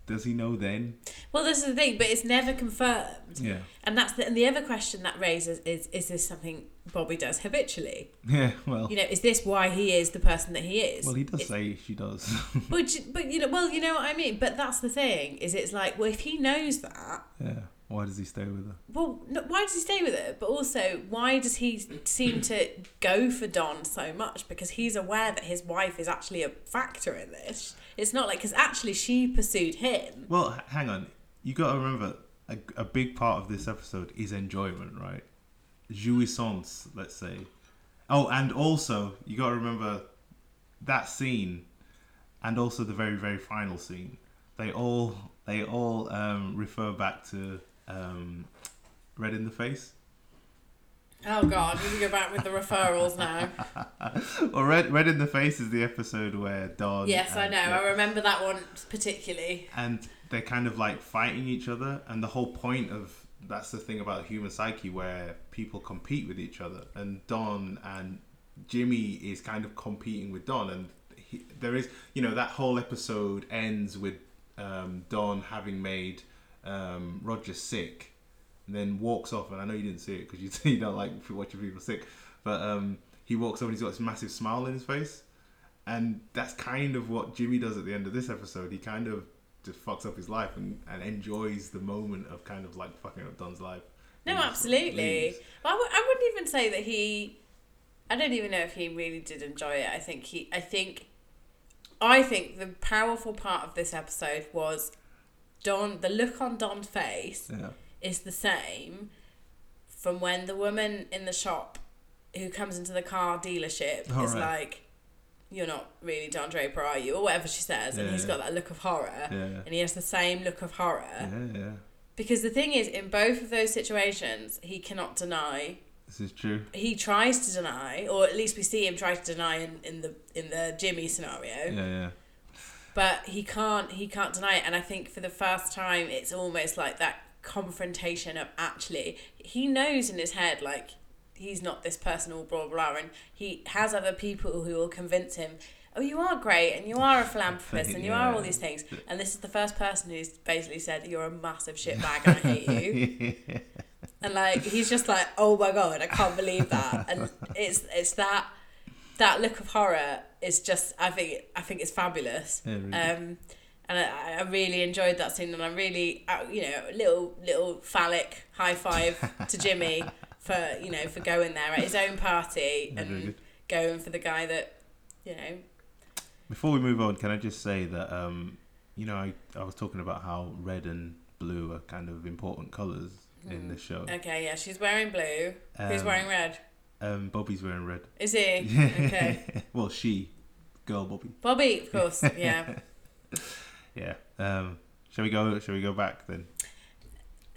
does he know then? well, this is the thing, but it's never confirmed. Yeah, And that's the and the other question that raises is is this something Bobbie does habitually? yeah. Well, You know, is this why he is the person that he is? well, he does It's- say she does. But but you know, well, you know what I mean. But that's the thing is, it's like, well, if he knows that, yeah. Why does he stay with her? well, no, why does he stay with her? But also, why does he seem to go for Don so much? Because he's aware that his wife is actually a factor in this. It's not like because actually she pursued him. Well, h- hang on. You got to remember a, a big part of this episode is enjoyment, right? Jouissance, let's say. Oh, and also you got to remember that scene, and also the very very final scene. They all they all um, refer back to um, Red in the Face. Oh God, we can go back with the referrals now. Well, Red Red in the Face is the episode where Don. yes, I know. I remember that one particularly. and they're kind of like fighting each other and the whole point of that's the thing about human psyche where people compete with each other and don and jimmy is kind of competing with don and he, there is you know that whole episode ends with um, don having made um, roger sick and then walks off and i know you didn't see it because you, you don't like watching people sick but um, he walks off and he's got this massive smile on his face and that's kind of what Jimmy does at the end of this episode. He kind of just fucks up his life and, and enjoys the moment of kind of like fucking up Don's life. No, absolutely. But I w- I wouldn't even say that he. I don't even know if he really did enjoy it. I think he. I think. I think the powerful part of this episode was Don. The look on Don's face Yeah. is the same from when the woman in the shop who comes into the car dealership All is right. like, "You're not really Don Draper, are you?" or whatever she says, and Yeah, he's yeah. got that look of horror, and he has the same look of horror. Yeah, yeah. Because the thing is, in both of those situations, he cannot deny. This is true. He tries to deny, or at least we see him try to deny in, in the in the Jimmy scenario. Yeah, yeah. But he can't he can't deny it, and I think for the first time, it's almost like that confrontation of actually he knows in his head like he's not this person or blah blah, blah and he has other people who will convince him. Oh, you are great, and you are a philanthropist, and you are all these things. And this is the first person who's basically said, "You're a massive shitbag, and I hate you." and like he's just like oh my god i can't believe that and it's it's that that look of horror is just i think i think it's fabulous Yeah, really. um and I, I really enjoyed that scene and i really uh, you know a little little phallic high five to jimmy for you know for going there at his own party Yeah, and good. going for the guy that you know Before we move on, can I just say that um, you know I, I was talking about how red and blue are kind of important colours in the show. okay yeah she's wearing blue who's Um, wearing red Um, Bobbie's wearing red. is he okay well, she. girl Bobbie. Bobbie, of course, yeah. Yeah. Um, shall we go? Shall we go back then?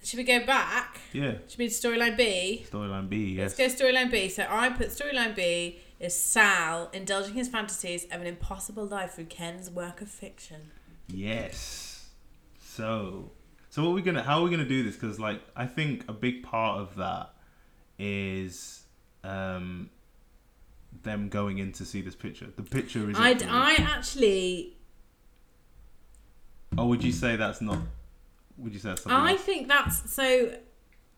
Should we go back? Yeah. Should we do storyline B? Storyline B. Yes. Let's go storyline B. So I put storyline B is Sal indulging his fantasies of an impossible life through Ken's work of fiction. Yes. So, so what are we gonna? How are we gonna do this? Because like, I think a big part of that is um, them going in to see this picture. The picture is. I I actually Or would you say that's not? Would you say that's something? I else? think that's so.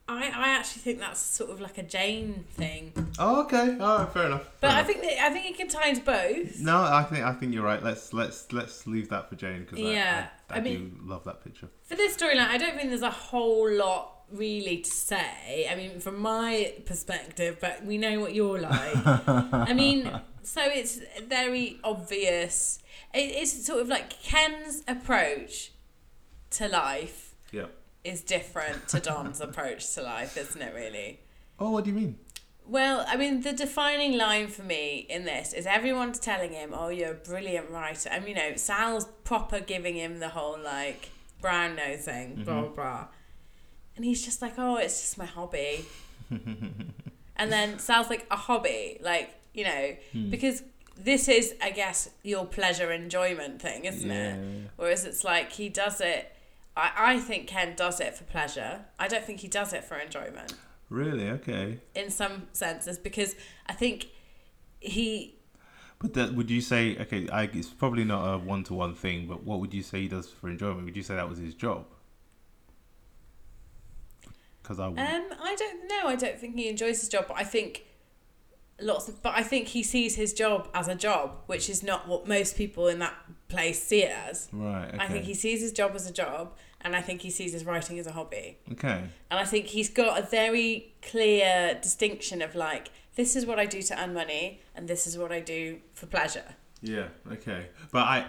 I, I actually think that's sort of like a Jane thing, Oh, okay. All right. Fair enough. but fair I enough. think that, I think it contains both. No, I think I think you're right. Let's let's let's leave that for Jane because Yeah, I, I, I, I do mean- love that picture. For this storyline, I don't think there's a whole lot really to say. I mean, from my perspective, but we know what you're like. I mean, so it's very obvious. It, it's sort of like Ken's approach to life Yeah. is different to Don's approach to life, isn't it? Really. Oh, what do you mean? Well, I mean, the defining line for me in this is everyone's telling him, "Oh, you're a brilliant writer." And you know, Sal's proper giving him the whole like brown thing, mm-hmm. blah blah blah, and he's just like, "Oh, it's just my hobby." and then sounds like, "A hobby, like you know, hmm. because this is, I guess, your pleasure enjoyment thing, isn't Yeah. it?" Whereas it's like he does it. I, I think Ken does it for pleasure. I don't think he does it for enjoyment Really? Okay. in some senses because I think he But that would you say? Okay, I, it's probably not a one to one thing. But what would you say he does for enjoyment? Would you say that was his job? Because I would. um I don't know I don't think he enjoys his job but I think lots of, but I think he sees his job as a job which is not what most people in that place see it as right. Okay. I think he sees his job as a job and I think he sees his writing as a hobby Okay. and I think he's got a very clear distinction of like this is what I do to earn money and this is what I do for pleasure Yeah. Okay. But I.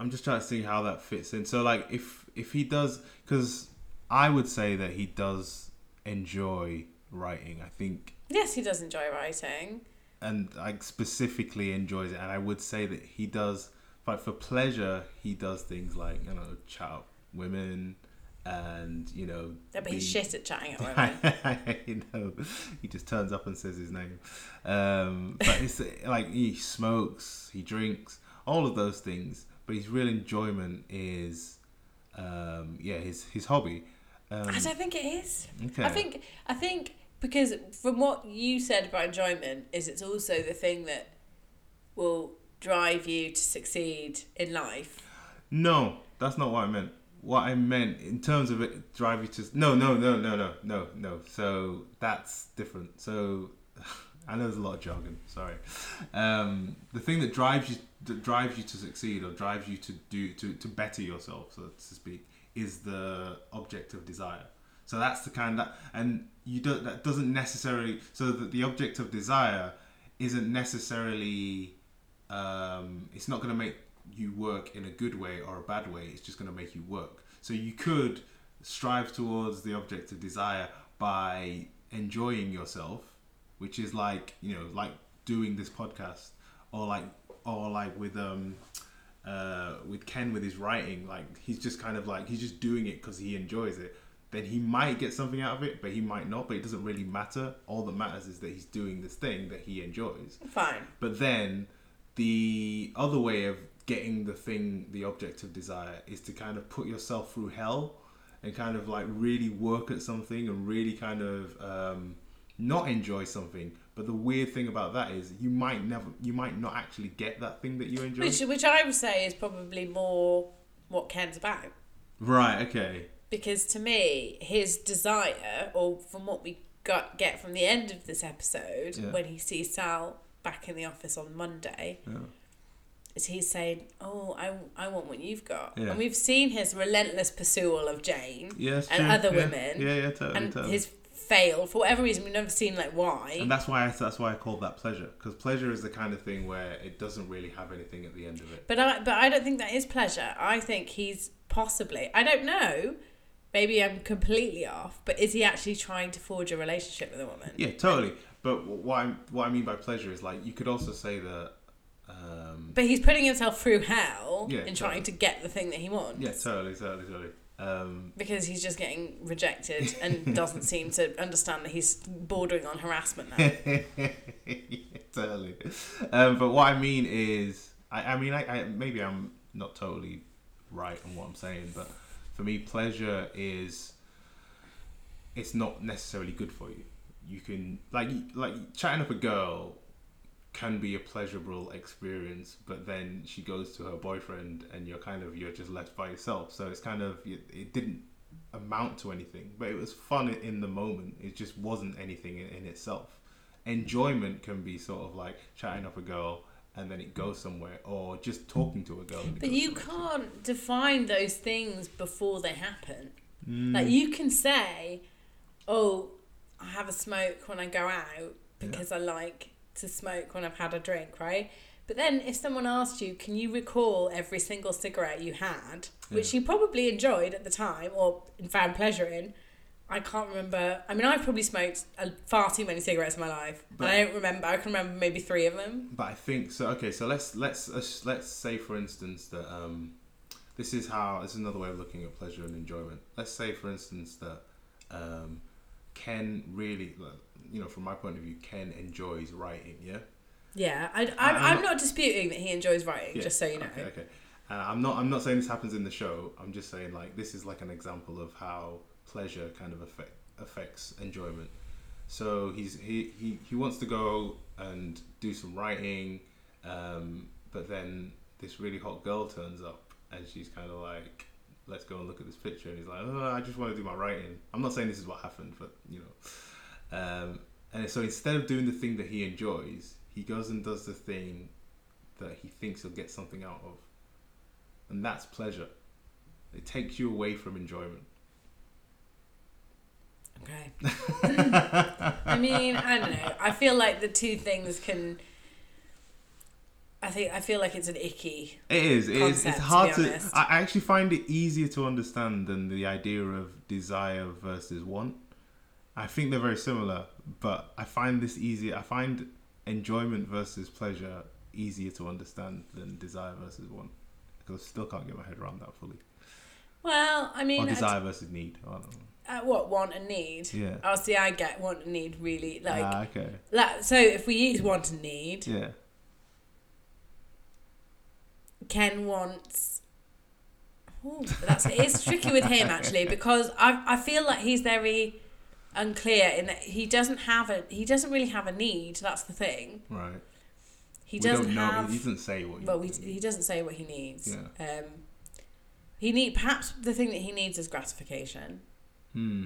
I'm just trying to see how that fits in. So like, if if he does, because I would say that he does enjoy writing. I think yes he does enjoy writing. And like specifically enjoys it. And i would say that he does like for pleasure he does things like you know chat women and you know yeah, but he's be- shit at chatting at women. You know he just turns up and says his name. Um but it's like he smokes he drinks all of those things. But his real enjoyment is um yeah his his hobby um, I don't think it is. okay I think I think because from what you said about enjoyment is it's also the thing that will drive you to succeed in life. No, that's not what I meant. What I meant in terms of it drive you to no no no no no no no. So that's different. So I know there's a lot of jargon. Sorry. Um, the thing that drives you that drives you to succeed or drives you to do to to better yourself, so to speak, is the object of desire. So that's the kind that and you don't that doesn't necessarily so that the object of desire isn't necessarily um, it's not going to make you work in a good way or a bad way. It's just going to make you work. So you could strive towards the object of desire by enjoying yourself, which is like you know like doing this podcast or like or like with um uh with Ken with his writing. Like he's just kind of like he's just doing it because he enjoys it. Then he might get something out of it, but he might not. But it doesn't really matter. All that matters is that he's doing this thing that he enjoys. Fine. But then the other way of getting the thing, the object of desire, is to kind of put yourself through hell and kind of like really work at something and really kind of um, not enjoy something. But the weird thing about that is you might never, you might not actually get that thing that you enjoy. Which which I would say is probably more what Ken's about. right. Okay. Because to me, his desire, or from what we got get from the end of this episode, Yeah. when he sees Sal back in the office on Monday, Yeah. is he's saying, "Oh, I, I want what you've got," Yeah. and we've seen his relentless pursuit of Jane Yes. and true. other Yeah. women, Yeah. Yeah. Totally. and totally. his fail for whatever reason. We've never seen like why. and that's why I, that's why I called that pleasure because pleasure is the kind of thing where it doesn't really have anything at the end of it. But I but I don't think that is pleasure. I think he's possibly. I don't know. Maybe I'm completely off. But is he actually trying to forge a relationship with a woman? Yeah, totally. But what I what I mean by pleasure is like you could also say that Um, But he's putting himself through hell Yeah, in trying to get the thing that he wants. yeah, totally, totally, totally. Um, Because he's just getting rejected and doesn't seem to understand that he's bordering on harassment now. totally. Um, but what I mean is, I, I mean, I, I maybe I'm not totally right on what I'm saying, but for me, pleasure is it's not necessarily good for you. You can like like chatting up a girl can be a pleasurable experience, but then she goes to her boyfriend and you're kind of you're just left by yourself. So it's kind of it, it didn't amount to anything, but it was fun in the moment. It just wasn't anything in, in itself. Enjoyment can be sort of like chatting up a girl and then it goes somewhere, or just talking to a girl. But you can't define those things before they happen. Mm. Like you can say, "Oh, I have a smoke when I go out because I like to smoke when I've had a drink," right? But then if someone asked you, "Can you recall every single cigarette you had, which you probably enjoyed at the time or found pleasure in?" I can't remember. I mean, I've probably smoked uh, far too many cigarettes in my life, but But- I don't remember. I can remember maybe three of them. But I think so. Okay, so let's let's let's, let's say for instance that um, this is how this is another way of looking at pleasure and enjoyment. Let's say for instance that um, Ken really, like, you know, from my point of view, Ken enjoys writing. Yeah. Yeah, I, I, I'm I'm not- not disputing that he enjoys writing. Yeah, Just so you know. Okay. okay. Uh, I'm not. I'm not saying this happens in the show. I'm just saying like this is like an example of how pleasure kind of affect, affects enjoyment. So he's he, he he wants to go and do some writing, um, but then this really hot girl turns up and she's kind of like, "Let's go and look at this picture." And he's like, "Oh, I just want to do my writing." I'm not saying this is what happened, but you know. Um, and so instead of doing the thing that he enjoys, he goes and does the thing that he thinks he'll get something out of. And that's pleasure. It takes you away from enjoyment. Okay. I mean, I don't know. I feel like the two things can. I think I feel like it's an icky. It is. It is. Concept, It's hard to. I I actually find it easier to understand than the idea of desire versus want. I think they're very similar, but I find this easier. I find enjoyment versus pleasure easier to understand than desire versus want because I still can't get my head around that fully. Well, I mean, Or desire versus need. I don't know. uh, what want and need. Yeah. Oh, see, I get want and need really like. ah, okay. like so, if we use want and need, Yeah. Ken wants. Ooh, that's it's tricky with him actually because I I feel like he's very unclear in that he doesn't have a he doesn't really have a need. That's the thing. Right. He we doesn't have. He doesn't say what. He well, we, he doesn't say what he needs. Yeah. Um, he need perhaps the thing that he needs is gratification Hmm.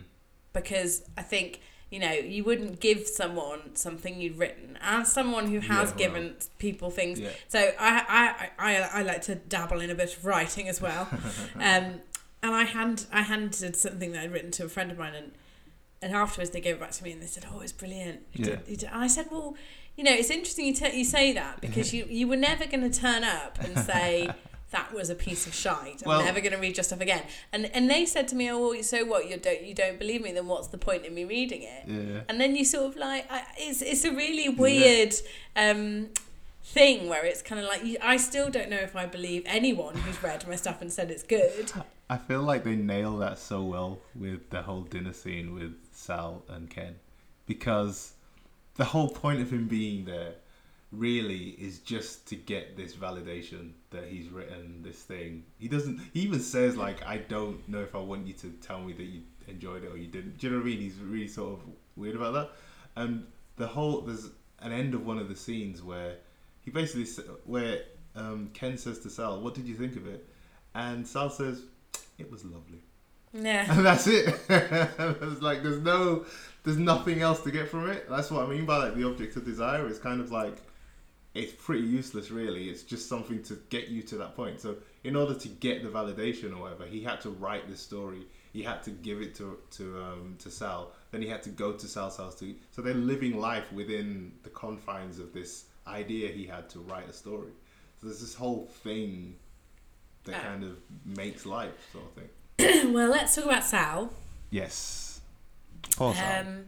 because I think you know you wouldn't give someone something you'd written as someone who has well. given people things. Yeah. So I, I I I like to dabble in a bit of writing as well, um, and I hand I handed something that I'd written to a friend of mine and. And afterwards, they gave it back to me, and they said, "Oh, it's brilliant." You Yeah. did, you did. I said, "Well, you know, it's interesting you, t- you say that because you, you were never going to turn up and say that was a piece of shite. I'm Well- never going to read your stuff again. And and they said to me, oh, well, so what? You don't you don't believe me? Then what's the point in me reading it? Yeah. And then you sort of like I, it's it's a really weird um, thing where it's kind of like I still don't know if I believe anyone who's read my stuff and said it's good. I feel like they nail that so well with the whole dinner scene with Sal and Ken because the whole point of him being there really is just to get this validation that he's written this thing. He doesn't he even says like I don't know if I want you to tell me that you enjoyed it or you didn't. Do you know what I mean? He's really sort of weird about that. And the whole there's an end of one of the scenes where he basically sa- where um, Ken says to Sal, "What did you think of it?" And Sal says, "It was lovely." Yeah. and that's it. it's like there's no, there's nothing else to get from it. That's what I mean by like the object of desire. It's kind of like, it's pretty useless, really. It's just something to get you to that point. So in order to get the validation or whatever, he had to write this story. He had to give it to to um, to Sal. Then he had to go to Sal's house to. So they're living life within the confines of this idea he had to write a story. So there's this whole thing that Ah. kind of makes life, sort of thing. well, let's talk about Sal. Yes. Poor Sal. Um,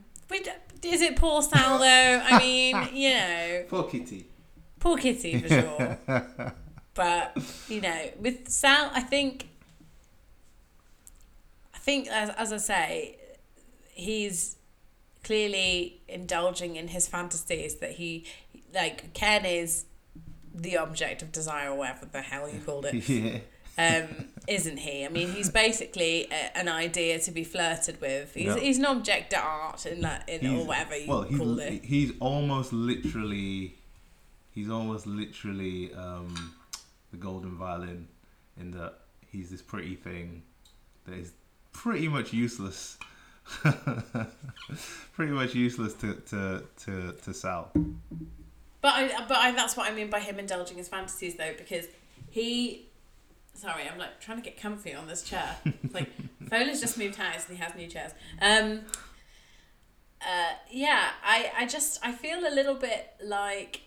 is it poor Sal though? I mean, you know, Poor Kitty. Poor Kitty for sure. but you know, with Sal, I think, I think as as I say, he's clearly indulging in his fantasies that he like Ken is the object of desire or whatever the hell you called it yeah. um, isn't he? I mean, he's basically a, an idea to be flirted with. He's, Yeah. he's an object of art in that, in or whatever you well, he's called it. he's almost literally, he's almost literally um, the golden violin, in that he's this pretty thing that is pretty much useless. pretty much useless to to to, to Sal. But I, but I, that's what I mean by him indulging his fantasies, though, because he. Sorry, I'm like trying to get comfy on this chair. It's like Fola's just moved house and he has new chairs. Um. Uh, yeah, I, I just I feel a little bit like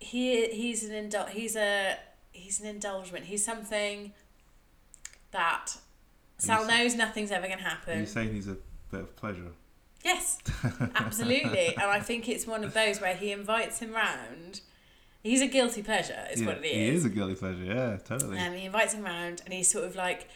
he he's an indul- he's a he's an indulgement. He's something that Sal knows nothing's ever gonna Are happen. you saying he's a bit of pleasure? Yes, absolutely. and I think it's one of those where he invites him round. He's a guilty pleasure, is what it is. he is. a guilty pleasure. Yeah, totally. And he invites him round, and he's sort of like,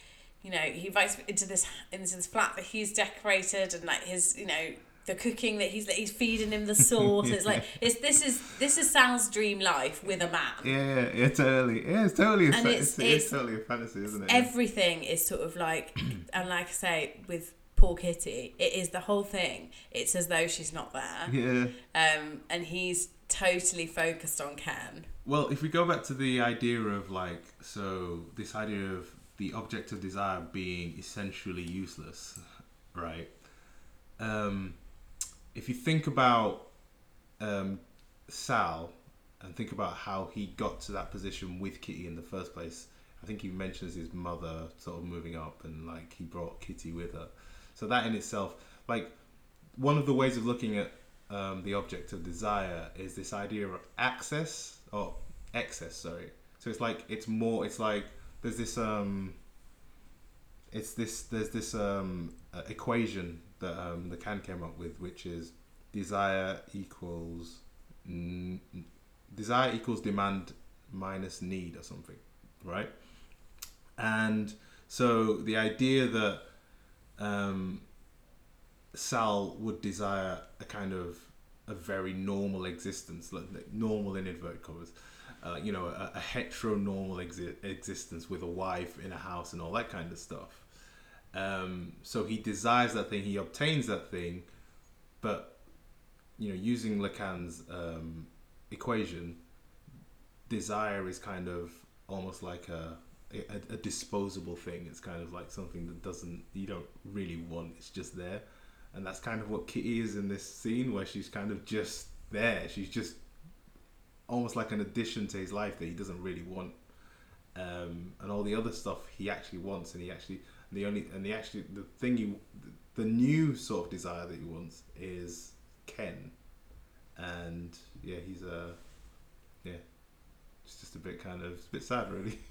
you know, he invites him into this into this flat that he's decorated, and like his, you know, the cooking that he's that he's feeding him the salt. It's like it's this is this is Sal's dream life with a man. yeah, yeah, it's totally. Yeah, it's totally. A And it's- it's, it's, it's- totally a fantasy, isn't it? Everything is sort of like, and like I say, with poor Kitty, it is the whole thing. It's as though she's not there. yeah. Um, and he's totally focused on Ken. Well, if we go back to the idea of like, so this idea of the object of desire being essentially useless, right? Um, if you think about um, Sal and think about how he got to that position with Kitty in the first place, I think he mentions his mother sort of moving up and like he brought Kitty with her. So that in itself, like one of the ways of looking at um, the object of desire is this idea of access or excess. Sorry. So it's like it's more. It's like there's this um. It's this. There's this um uh, equation that um Lacan came up with, which is desire equals n- desire equals demand minus need or something, right? And so the idea that um, Sal would desire a kind of a very normal existence, like normal in inverted commas, uh, you know, a, a heteronormal exi- existence with a wife in a house and all that kind of stuff. Um, so he desires that thing, he obtains that thing, but you know, using Lacan's um, equation, desire is kind of almost like a, a a disposable thing. It's kind of like something that doesn't you don't really want. It's just there, and that's kind of what Kitty is in this scene, where she's kind of just there. She's just almost like an addition to his life that he doesn't really want, um, and all the other stuff he actually wants, and he actually the only and the actually the thing you the new sort of desire that he wants is Ken, and yeah, he's a. It's just a bit kind of it's a bit sad, really.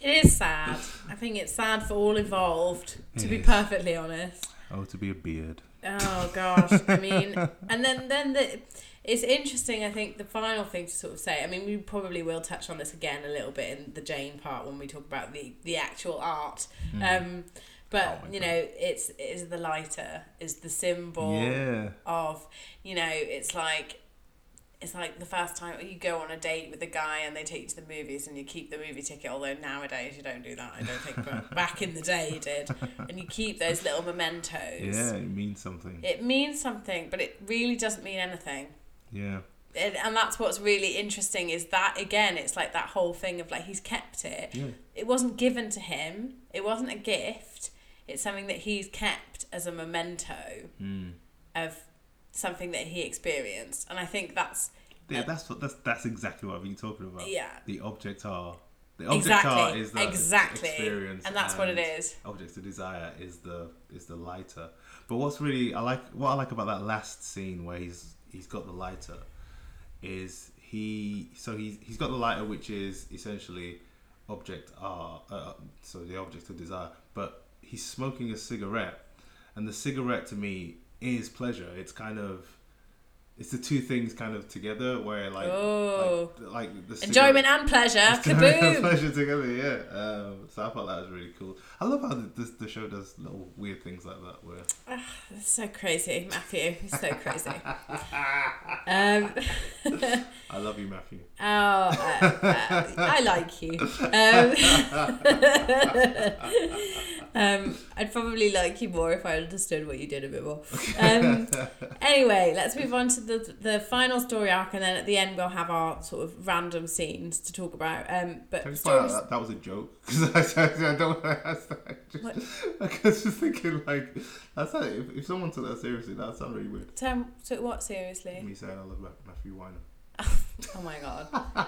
It is sad. I think it's sad for all involved, to be Yes. perfectly honest. oh, to be a beard. Oh gosh, I mean, and then then the it's interesting. I think the final thing to sort of say. I mean, we probably will touch on this again a little bit in the Jane part when we talk about the the actual art. Um, but Oh you God. know, it's is the lighter is the symbol Yeah. of you know it's like it's like the first time you go on a date with a guy and they take you to the movies and you keep the movie ticket although nowadays you don't do that i don't think but back in the day you did and you keep those little mementos Yeah, it means something. it means something but it really doesn't mean anything Yeah. and, and that's what's really interesting is that again it's like that whole thing of like he's kept it Yeah. it wasn't given to him it wasn't a gift it's something that he's kept as a memento Mm. of something that he experienced and i think that's Yeah, that's what that's that's exactly what I've been talking about. yeah The objet a the object exactly are is the exactly experience, and that's what it is Object of desire is the is the lighter. But what's really I like what I like about that last scene where he's he's got the lighter is he so he's he's got the lighter which is essentially objet a uh, so the object of desire but he's smoking a cigarette and the cigarette to me is pleasure it's kind of it's the two things kind of together where like Oh. like, like the Enjoyment and pleasure. Kaboom! pleasure together yeah um, so I thought that was really cool I love how the, the, the show does little weird things like that where It's so crazy, Matthew. It's so crazy. um, I love you Matthew oh, uh, uh, I like you. Um, um, I'd probably like you more if I understood what you did a bit more. Um, anyway, let's move on to the the final story arc, and then at the end we'll have our sort of random scenes to talk about. Um, but Can I just stories. that, that was a joke because I, I, I don't want to ask that. I just, What? I was just thinking like that's not, if, if someone took that seriously that sounds really weird. Term, took what seriously? Me saying I love Matthew Weiner. Oh my god!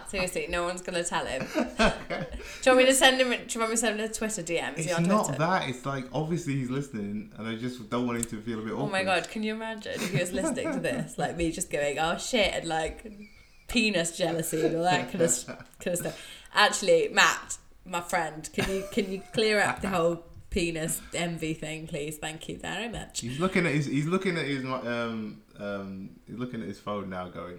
Seriously, no one's gonna tell him. Do you want me to send him? Do you want me to send him a Twitter DM? Is It's not Twitter? that. It's like obviously he's listening, and I just don't want him to feel a bit awkward. Oh my god! Can you imagine if he was listening to this, like me just going, "Oh shit," and like penis jealousy and all that kind of kind of stuff. Actually, Matt, my friend, can you can you clear up the whole penis envy thing, please? Thank you very much. He's looking at his. He's looking at his. Um. Um. He's looking at his phone now, going,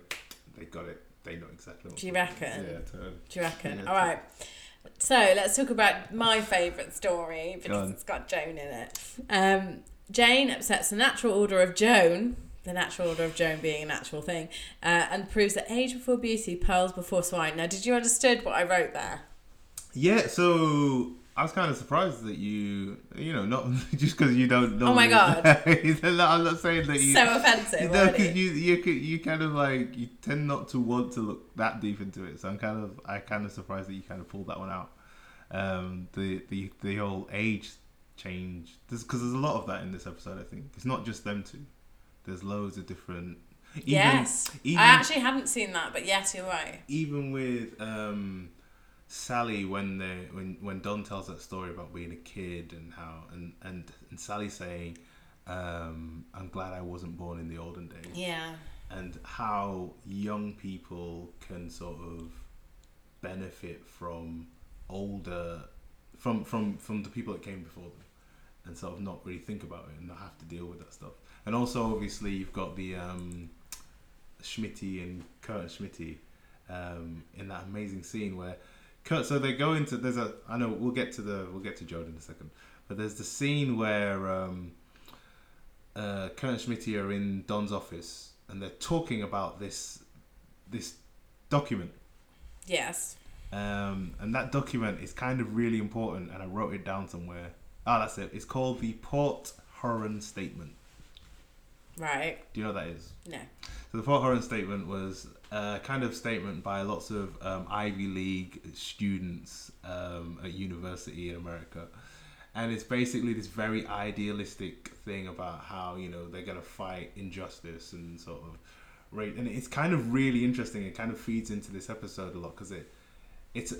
"They got it. They know exactly." What Do you to do." reckon? Yeah. Totally. Do you reckon? Yeah, All right. So let's talk about my favourite story because on. it's got Joan in it. Um, Jane upsets the natural order of Joan, the natural order of Joan being a natural thing, uh, and proves that age before beauty, pearls before swine. Now, did you understand what I wrote there? Yeah. So I was kind of surprised that you. You know, not just because you don't. know. Oh my God. I'm not saying that you. so offensive. No, already. because you you you kind of like you tend not to want to look that deep into it. So I'm kind of I kind of surprised that you kind of pulled that one out. Um, the the the whole age change because there's a lot of that in this episode. I think it's not just them two. There's loads of different. Even, yes. even, I actually hadn't seen that, but yes, you're right. even with um, Sally when they when when Don tells that story about being a kid and how and and, and Sally saying, um, "I'm glad I wasn't born in the olden days." Yeah. and how young people can sort of benefit from older from from from the people that came before them and sort of not really think about it and not have to deal with that stuff and also obviously you've got the um Schmitty and Kurt Schmitty um in that amazing scene where so they go into there's a I know we'll get to the we'll get to Jordan in a second but there's the scene where um uh, Kurt and Schmitty are in Don's office and they're talking about this this document. Yes. Um, and that document is kind of really important, and I wrote it down somewhere. Ah, that's it. It's called the Port Huron Statement. Right. Do you know what that is? No. So the Port Huron Statement was kind of statement by lots of um, Ivy League students um, at university in America, and it's basically this very idealistic thing about how you know they're gonna fight injustice and sort of rate, and it's kind of really interesting. It kind of feeds into this episode a lot because it it's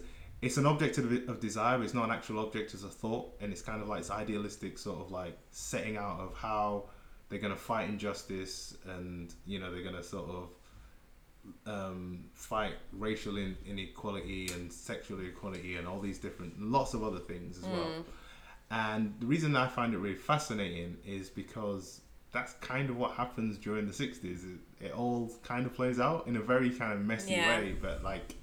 it's an object of, of desire, it's not an actual object as a thought, and it's kind of like it's idealistic sort of like setting out of how they're gonna fight injustice and you know they're gonna sort of um, fight racial in, inequality and sexual inequality and all these different lots of other things as well. And the reason I find it really fascinating is because that's kind of what happens during the 60s. It, it all kind of plays out in a very kind of messy Yeah. way, but like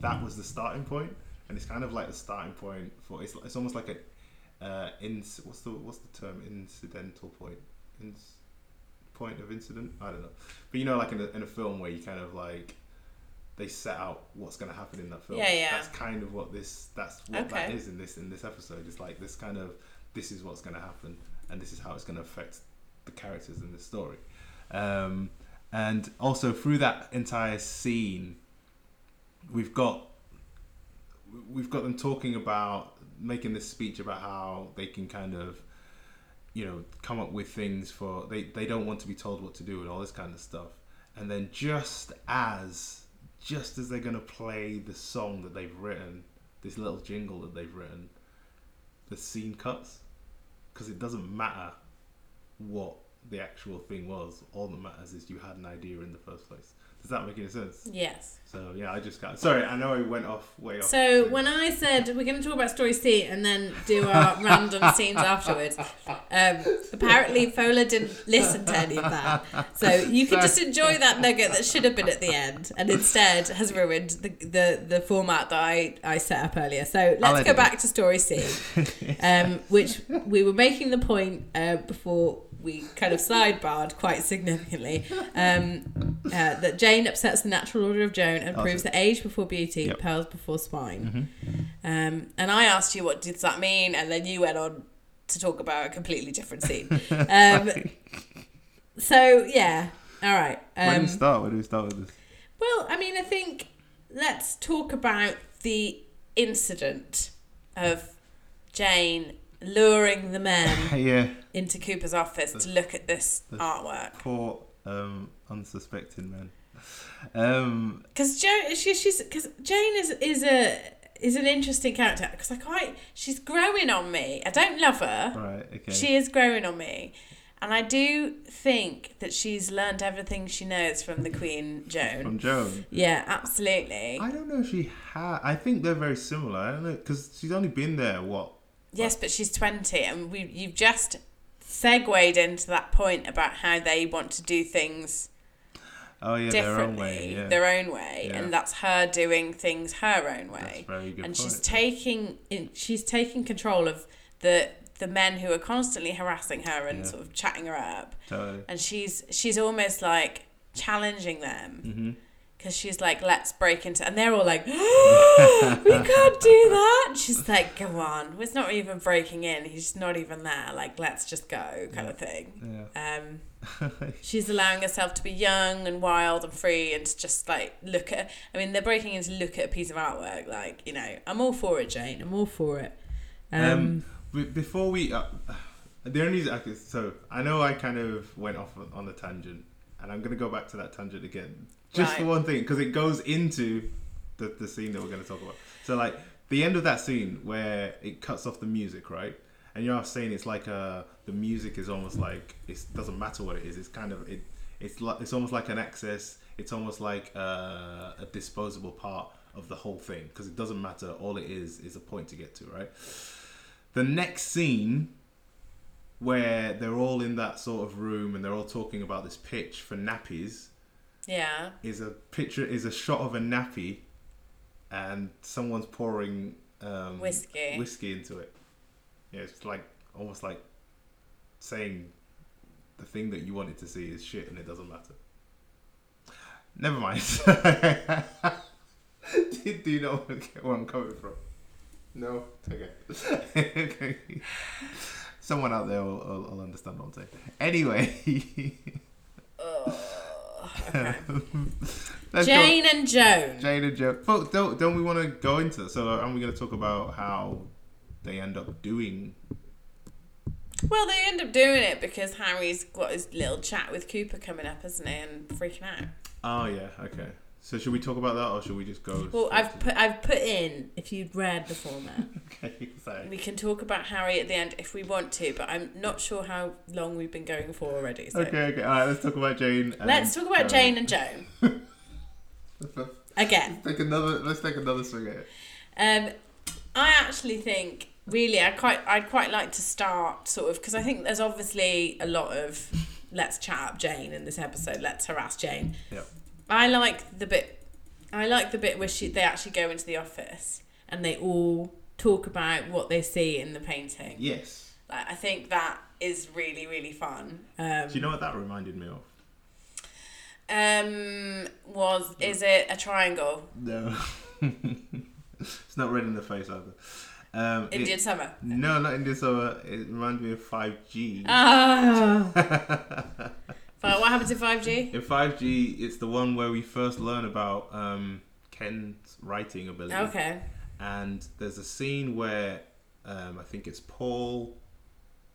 that was the starting point, and it's kind of like the starting point for it's. It's almost like a uh, in what's the what's the term incidental point, in, point of incident. I don't know, but you know, like in a, in a film where you kind of like they set out what's going to happen in that film. Yeah, yeah. That's kind of what this. That's what that Okay. is in this in this episode. It's like this kind of this is what's going to happen, and this is how it's going to affect the characters in the story. Um, and also through that entire scene, we've got we've got them talking about making this speech about how they can kind of you know come up with things for they they don't want to be told what to do and all this kind of stuff. And then just as just as they're going to play the song that they've written this little jingle that they've written the scene cuts. Because it doesn't matter what the actual thing was. All that matters is you had an idea in the first place Does that make any sense? Yes. So yeah, I just got. Sorry, I know I went off way off. So when I said we're going to talk about story C and then do our random scenes afterwards, um, apparently Fola didn't listen to any of that. So you can just enjoy that nugget that should have been at the end, and instead has ruined the the, the format that I, I set up earlier. So let's go back to story C, um, which we were making the point uh, before we kind of sidebarred quite significantly um, uh, that Jane upsets the natural order of Joan and proves that age before beauty, Yep. pearls before swine. Um, and I asked you what does that mean, and then you went on to talk about a completely different scene. Um, so yeah, all right. Where do Um, we start? Where do we start with this? well, I mean, I think let's talk about the incident of Jane luring the men yeah, into Cooper's office to look at this the- artwork. poor um, unsuspecting. Um, Because Joan, she, she's because Jane is is a is an interesting character because I quite she's growing on me. I don't love her. right, okay. She is growing on me. And I do think that she's learned everything she knows from the Queen Joan. From Joan. Yeah, absolutely. I don't know if she had. I think they're very similar. I don't know because she's only been there what Yes, but she's 20 and we you've just segued into that point about how they want to do things Oh yeah, their own differently, way. Yeah, their own way, Yeah. and that's her doing things her own way. a very good. and point. she's taking in, she's taking control of the the men who are constantly harassing her and Yeah. sort of chatting her up. totally. and she's she's almost like challenging them hmm because she's like let's break into and they're all like we can't do that. And she's like go on it's not even breaking in he's not even there like let's just go kind of thing. Yeah. um she's allowing herself to be young and wild and free and to just like look at i mean they're breaking in to look at a piece of artwork like you know i'm all for it jane i'm all for it. Um, Um, before we, uh, the only so I know I kind of went off on- on a tangent, and I'm gonna go back to that tangent again, just for Right. one thing, because it goes into the the scene that we're gonna talk about. So like the end of that scene where it cuts off the music, right? And you're saying it's like uh the music is almost like it doesn't matter what it is. It's kind of it. It's like it's almost like an excess. It's almost like uh, a disposable part of the whole thing because it doesn't matter. All it is is a point to get to, right? the next scene where they're all in that sort of room and they're all talking about this pitch for nappies yeah. is a picture is a shot of a nappy and someone's pouring um, Whiskey. whiskey into it. Yeah it's like almost like saying the thing that you wanted to see is shit and it doesn't matter. Never mind. Do, do you know where I'm coming from? No? Okay. Okay someone out there will, will, will understand what I'm saying. Anyway okay. jane and joan Jane and Joe. But don't don't we want to go into that? So uh, are we going to talk about how they end up doing? Well, they end up doing it because Harry's got his little chat with Cooper coming up, isn't he, and freaking out. Oh yeah, okay. So should we talk about that, or should we just go? Well, I've put I've put in if you'd read the format, Okay, sorry. we can talk about Harry at the end if we want to, but I'm not sure how long we've been going for already. So Okay, okay. All right, let's talk about Jane. and let's talk about Joe. Jane and Joan Let's again. take another. Let's take another swing at it. Um, I actually think really I quite I'd quite like to start sort of because I think there's obviously a lot of let's chat up Jane in this episode. Let's harass Jane. Yeah. I like the bit. I like the bit where she they actually go into the office and they all talk about what they see in the painting. Yes. Like, I think that is really really fun. Um, Do you know what that reminded me of? um, was is it a triangle? No. it's not red in the face either. Um, it- Indian summer. no, not Indian summer. It reminds me of five G. Ah. But what happens in five G? In 5G, it's the one where we first learn about um, Ken's writing ability. Okay. And there's a scene where um, I think it's Paul.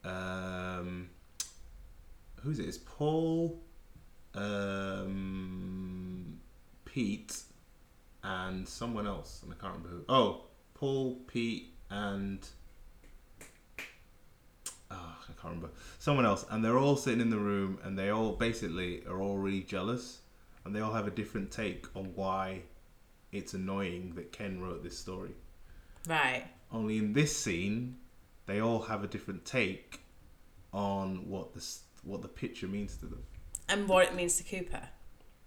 Um, who's it? It's Paul, um, Pete, and someone else. And I can't remember who. Oh, Paul, Pete, and. Oh, I can't remember. Someone else. And they're all sitting in the room and they all basically are all really jealous. And they all have a different take on why it's annoying that Ken wrote this story. Right. Only in this scene, they all have a different take on what the what the picture means to them, And what it means to Cooper.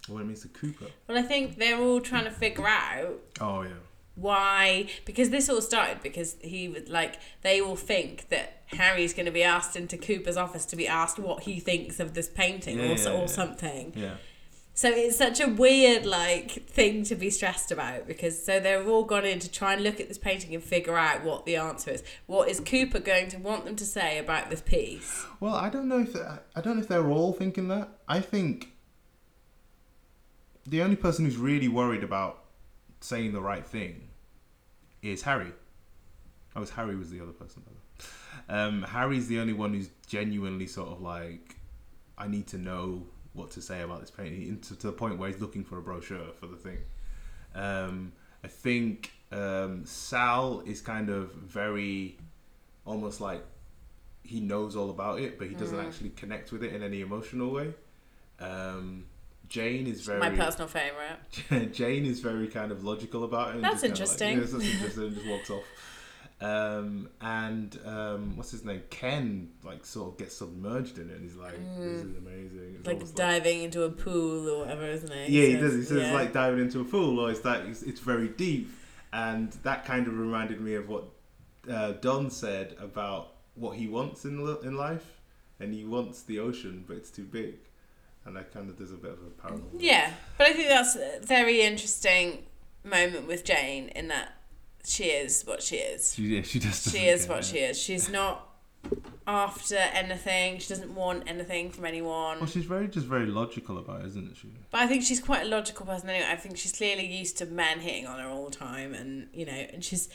what it means to Cooper. Well, I think they're all trying to figure out Oh yeah, why because this all started because he was like they all think that Harry's going to be asked into Cooper's office to be asked what he thinks of this painting Yeah, or, yeah, or yeah. something. yeah. So it's such a weird like thing to be stressed about because so they've all gone in to try and look at this painting and figure out what the answer is. What is Cooper going to want them to say about this piece? Well, I don't know if uh, I don't know if they're all thinking that. I think the only person who's really worried about saying the right thing is Harry. Oh, it's Harry was the other person. by the way. Um, Harry's the only one who's genuinely sort of like, I need to know what to say about this painting, into to the point where he's looking for a brochure for the thing. Um, I think um, Sal is kind of very, almost like he knows all about it, but he doesn't Mm. actually connect with it in any emotional way. Um, Jane is very My personal favourite. Jane is very kind of logical about it. That's interesting. Like, yes, that's interesting. and just walks off. Um, and um, what's his name? Ken like sort of gets submerged in it, and he's like, "This is amazing." It's Mm. Like diving into a pool or whatever, isn't it? yeah, he does. He says yeah. like diving into a pool, or it's like it's, it's very deep, and that kind of reminded me of what uh, Don said about what he wants in in life, and he wants the ocean, but it's too big, and that kind of does a bit of a parallel. Yeah, but I think that's a very interesting moment with Jane in that she is what she is. She, yeah, she does. She is what she is. She's not after anything. She doesn't want anything from anyone. Well, she's very just very logical about it, isn't she? But I think she's quite a logical person anyway. I think she's clearly used to men hitting on her all the time, and you know, and she's.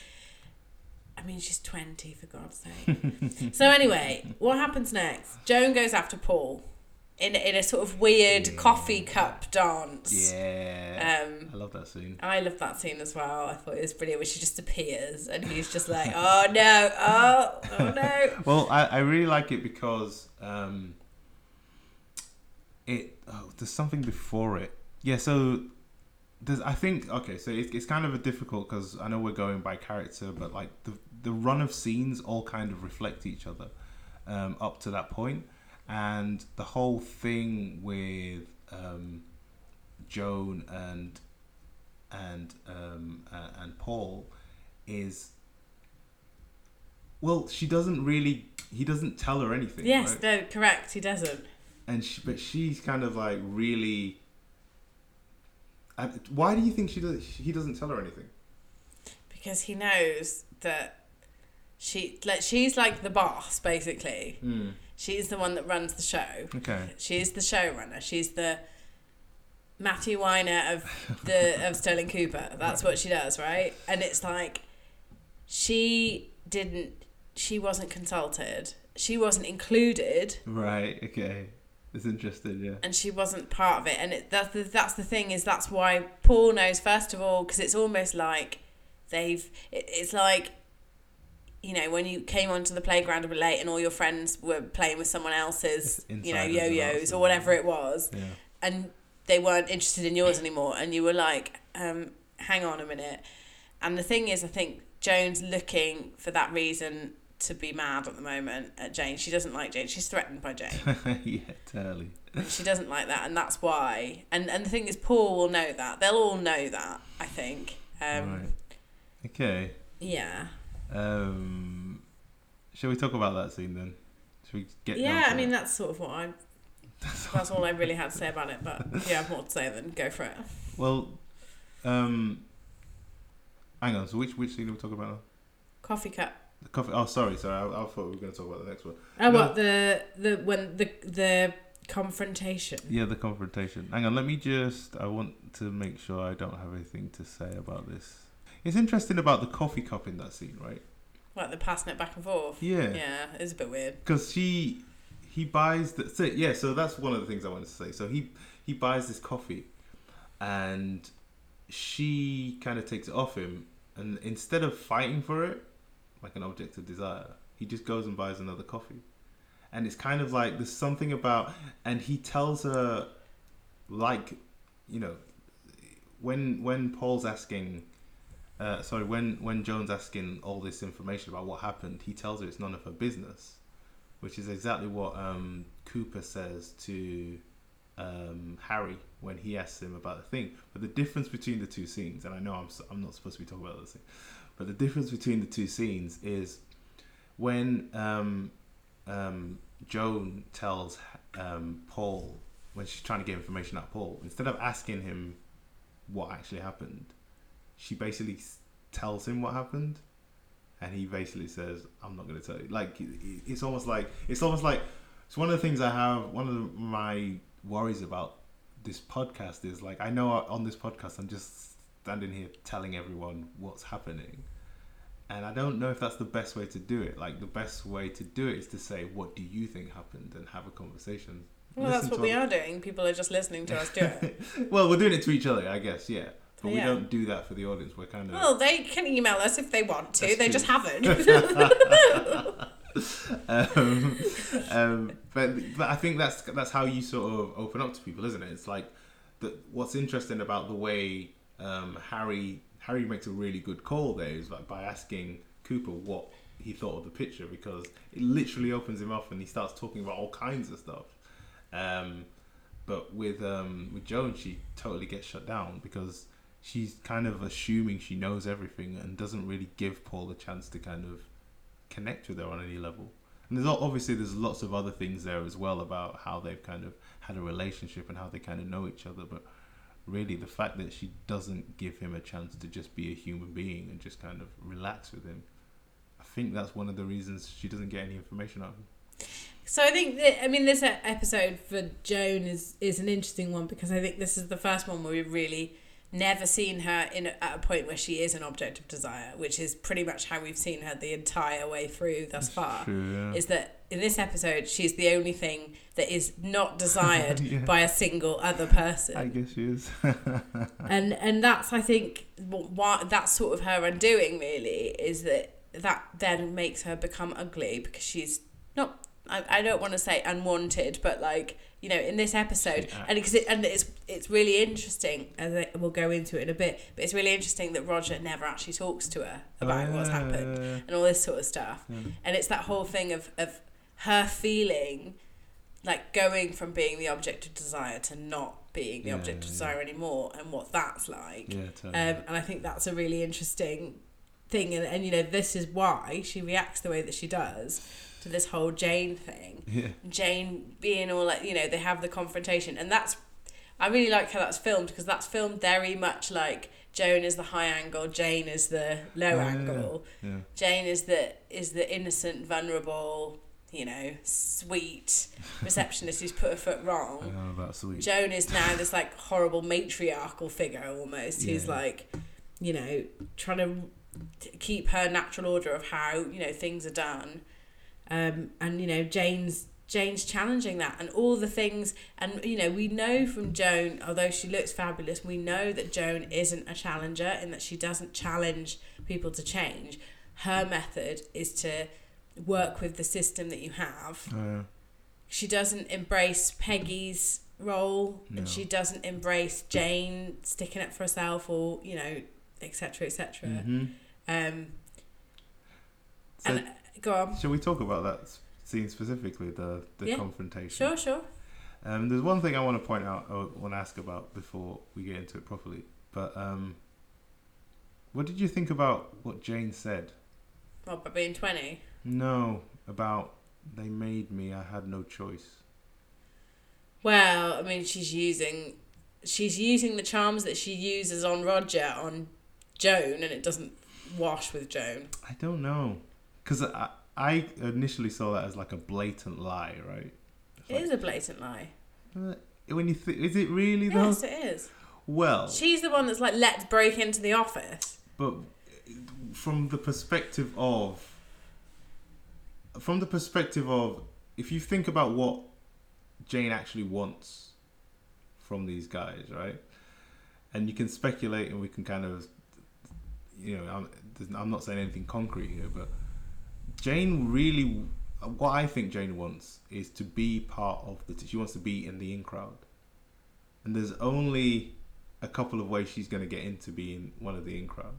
I mean, she's twenty for God's sake. so anyway, what happens next? Joan goes after Paul, in in a sort of weird Yeah. coffee cup dance. Yeah. Um, I love that scene. I love that scene as well. I thought it was brilliant when she just appears and he's just like, oh no, oh, oh no. Well, I, I really like it because um, it oh, there's something before it. Yeah, so there's I think okay, so it, it's kind of a difficult because I know we're going by character, but like the the run of scenes all kind of reflect each other um, up to that point, and the whole thing with um, Joan and and um, uh, and Paul is well, she doesn't really. He doesn't tell her anything. Yes, right? no, correct, he doesn't. and she, but she's kind of like really. Why do you think she does? He doesn't tell her anything. Because he knows that she, like, she's like the boss, basically. Mm. She's the one that runs the show. Okay. She's the showrunner. She's the Matthew Weiner of the of Sterling Cooper. That's what she does, right? And it's like she didn't she wasn't consulted. She wasn't included Right. Okay. It's interesting. Yeah. and she wasn't part of it. And it, that's the, that's the thing is that's why Paul knows first of all because it's almost like they've it, it's like you know when you came onto the playground a bit late and all your friends were playing with someone else's you know someone yo-yos or whatever it was Yeah. and they weren't interested in yours anymore and you were like um, hang on a minute and the thing is i think joan's looking for that reason to be mad at the moment at jane she doesn't like jane she's threatened by jane yeah. Totally. she doesn't like that and that's why and and the thing is paul will know that they'll all know that i think um right. Okay. yeah Um, shall we talk about that scene then? Should we get? yeah i mean it? that's sort of what i that's all i really had to say about it but you have more to say then go for it Well, um, hang on. So which which scene are we talking about now? coffee cup The coffee. Oh, sorry, sorry. I, I thought we were going to talk about the next one. oh No. what the the when the the confrontation Yeah, the confrontation. Hang on, let me just. I want to make sure I don't have anything to say about this. It's interesting about the coffee cup in that scene, right? Like the passing it back and forth. Yeah. Yeah, it's a bit weird. Because she, he buys the. So, yeah, so that's one of the things I wanted to say. So he he buys this coffee, and she kind of takes it off him, and instead of fighting for it, like an object of desire, he just goes and buys another coffee, and it's kind of like there's something about, and he tells her, like, you know, when when Paul's asking, uh, sorry, when when Joan's asking all this information about what happened, he tells her it's none of her business, which is exactly what um, Cooper says to um, Harry when he asks him about the thing. But the difference between the two scenes, and I know I'm I'm not supposed to be talking about this thing, but the difference between the two scenes is when um, um, Joan tells um, Paul when she's trying to get information out of Paul, instead of asking him what actually happened, she basically tells him what happened, and he basically says, "I'm not going to tell you." Like it- it- it's almost like it's almost like it's one of the things I have. One of my worries about this podcast is like I know on this podcast I'm just standing here telling everyone what's happening. And I don't know if that's the best way to do it. Like the best way to do it is to say, "What do you think happened?" and have a conversation. Well, that's what we other- are doing. People are just listening to us do it. well, we're doing it to each other, I guess. Yeah, but we don't do that for the audience. We're kind of well, they can email us if they want to. That's they true. just haven't. um, um, but but I think that's that's how you sort of open up to people, isn't it? It's like the, what's interesting about the way um, Harry Harry makes a really good call there is like by asking Cooper what he thought of the picture because it literally opens him up and he starts talking about all kinds of stuff. Um, but with um, with Joan, she totally gets shut down because she's kind of assuming she knows everything and doesn't really give Paul a chance to kind of connect with her on any level. And there's obviously there's lots of other things there as well about how they've kind of had a relationship and how they kind of know each other. But really, the fact that she doesn't give him a chance to just be a human being and just kind of relax with him, I think that's one of the reasons she doesn't get any information out of him. So I think that I mean this episode for Joan is is an interesting one because I think this is the first one where we've really never seen her in at a point where she is an object of desire, which is pretty much how we've seen her the entire way through thus far. True, Is that in this episode she's the only thing that is not desired Yeah. by a single other person I guess she is. and and that's I think what that's sort of her undoing really is that that then makes her become ugly because she's not I, I don't want to say unwanted but like you know in this episode and because it, and it's it's really interesting and we'll go into it in a bit but it's really interesting that Roger never actually talks to her about what's happened Uh, and all this sort of stuff Yeah. and it's that whole thing of of her feeling like going from being the object of desire to not being the Yeah, object of yeah. desire anymore and what that's like Yeah, totally. um, and I think that's a really interesting thing and, and you know this is why she reacts the way that she does to this whole Jane thing yeah. Jane being all like you know they have the confrontation and that's I really like how that's filmed because that's filmed very much like Joan is the high angle Jane is the low Yeah, angle Yeah. Jane is the is the innocent, vulnerable, you know, sweet receptionist who's put her foot wrong. I know about sweet. Joan is now this like horrible matriarchal figure almost who's like, you know, trying to keep her natural order of how you know things are done, um, and you know Jane's Jane's challenging that and all the things and you know we know from Joan although she looks fabulous we know that Joan isn't a challenger in that she doesn't challenge people to change her method is to work with the system that you have Uh, she doesn't embrace Peggy's role No. and she doesn't embrace Jane sticking up for herself or you know etc etc mhm. um So- and go on Shall we talk about that scene specifically, the the Yeah. confrontation? sure sure Um, there's one thing I want to point out, or want to ask about before we get into it properly. But um, what did you think about what Jane said? what by being 20 No, about they made me. I had no choice. well I mean she's using she's using the charms that she uses on Roger on Joan and it doesn't wash with Joan I don't know, because I I initially saw that as like a blatant lie, right? It's it like, is a blatant lie uh, when you think, is it really though? yes it is Well, she's the one that's like let's break into the office but from the perspective of from the perspective of if you think about what Jane actually wants from these guys, right? And you can speculate, and we can kind of, you know, I'm, I'm not saying anything concrete here, but Jane really, what I think Jane wants is to be part of the. She wants to be in the in crowd, and there's only a couple of ways she's going to get into being one of the in crowd.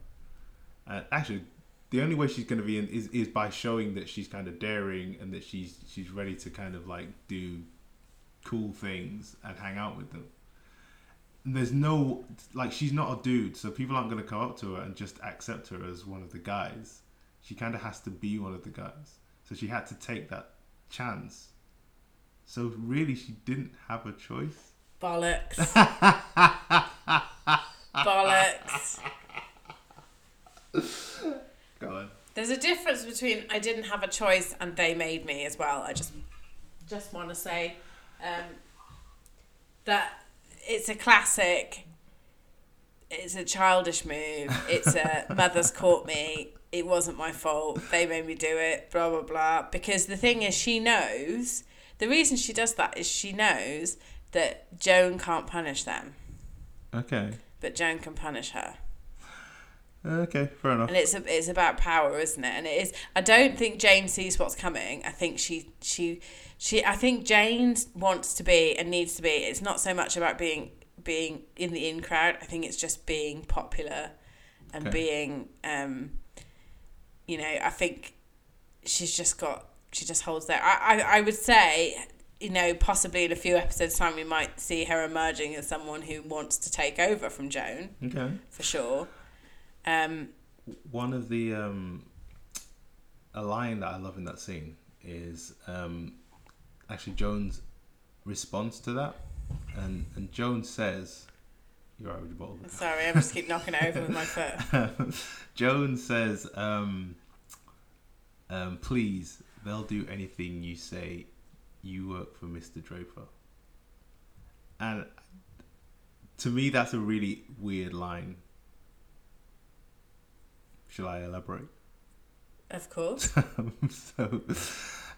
And actually, the only way she's going to be in is, is by showing that she's kind of daring and that she's she's ready to kind of like do cool things and hang out with them. And there's no like she's not a dude, so people aren't going to come up to her and just accept her as one of the guys. She kind of has to be one of the guys. So she had to take that chance. So really, she didn't have a choice. Bollocks. Bollocks. Go on. There's a difference between I didn't have a choice and they made me as well. I just just want to say um, that it's a classic. It's a childish move. It's a mother's caught me. It wasn't my fault. They made me do it. Blah blah blah. Because the thing is, she knows. The reason she does that is she knows that Joan can't punish them, Okay. but Joan can punish her. Okay, fair enough. and it's a, it's about power, isn't it? And it is. I don't think Jane sees what's coming. I think she she she. I think Jane wants to be and needs to be. It's not so much about being being in the in crowd. I think it's just being popular and Okay. being. Um, you know, I think she's just got. She just holds there. I, I I would say. You know, possibly in a few episodes' time, we might see her emerging as someone who wants to take over from Joan, Okay. for sure. Um, One of the um, a line that I love in that scene is um, actually Joan's response to that, and and Joan says, "You're already bald." Sorry, I just keep knocking it over with my foot. Jones says, um, um, "Please, they'll do anything you say. You work for Mr. Draper." And to me, that's a really weird line. Shall I elaborate? Of course. so,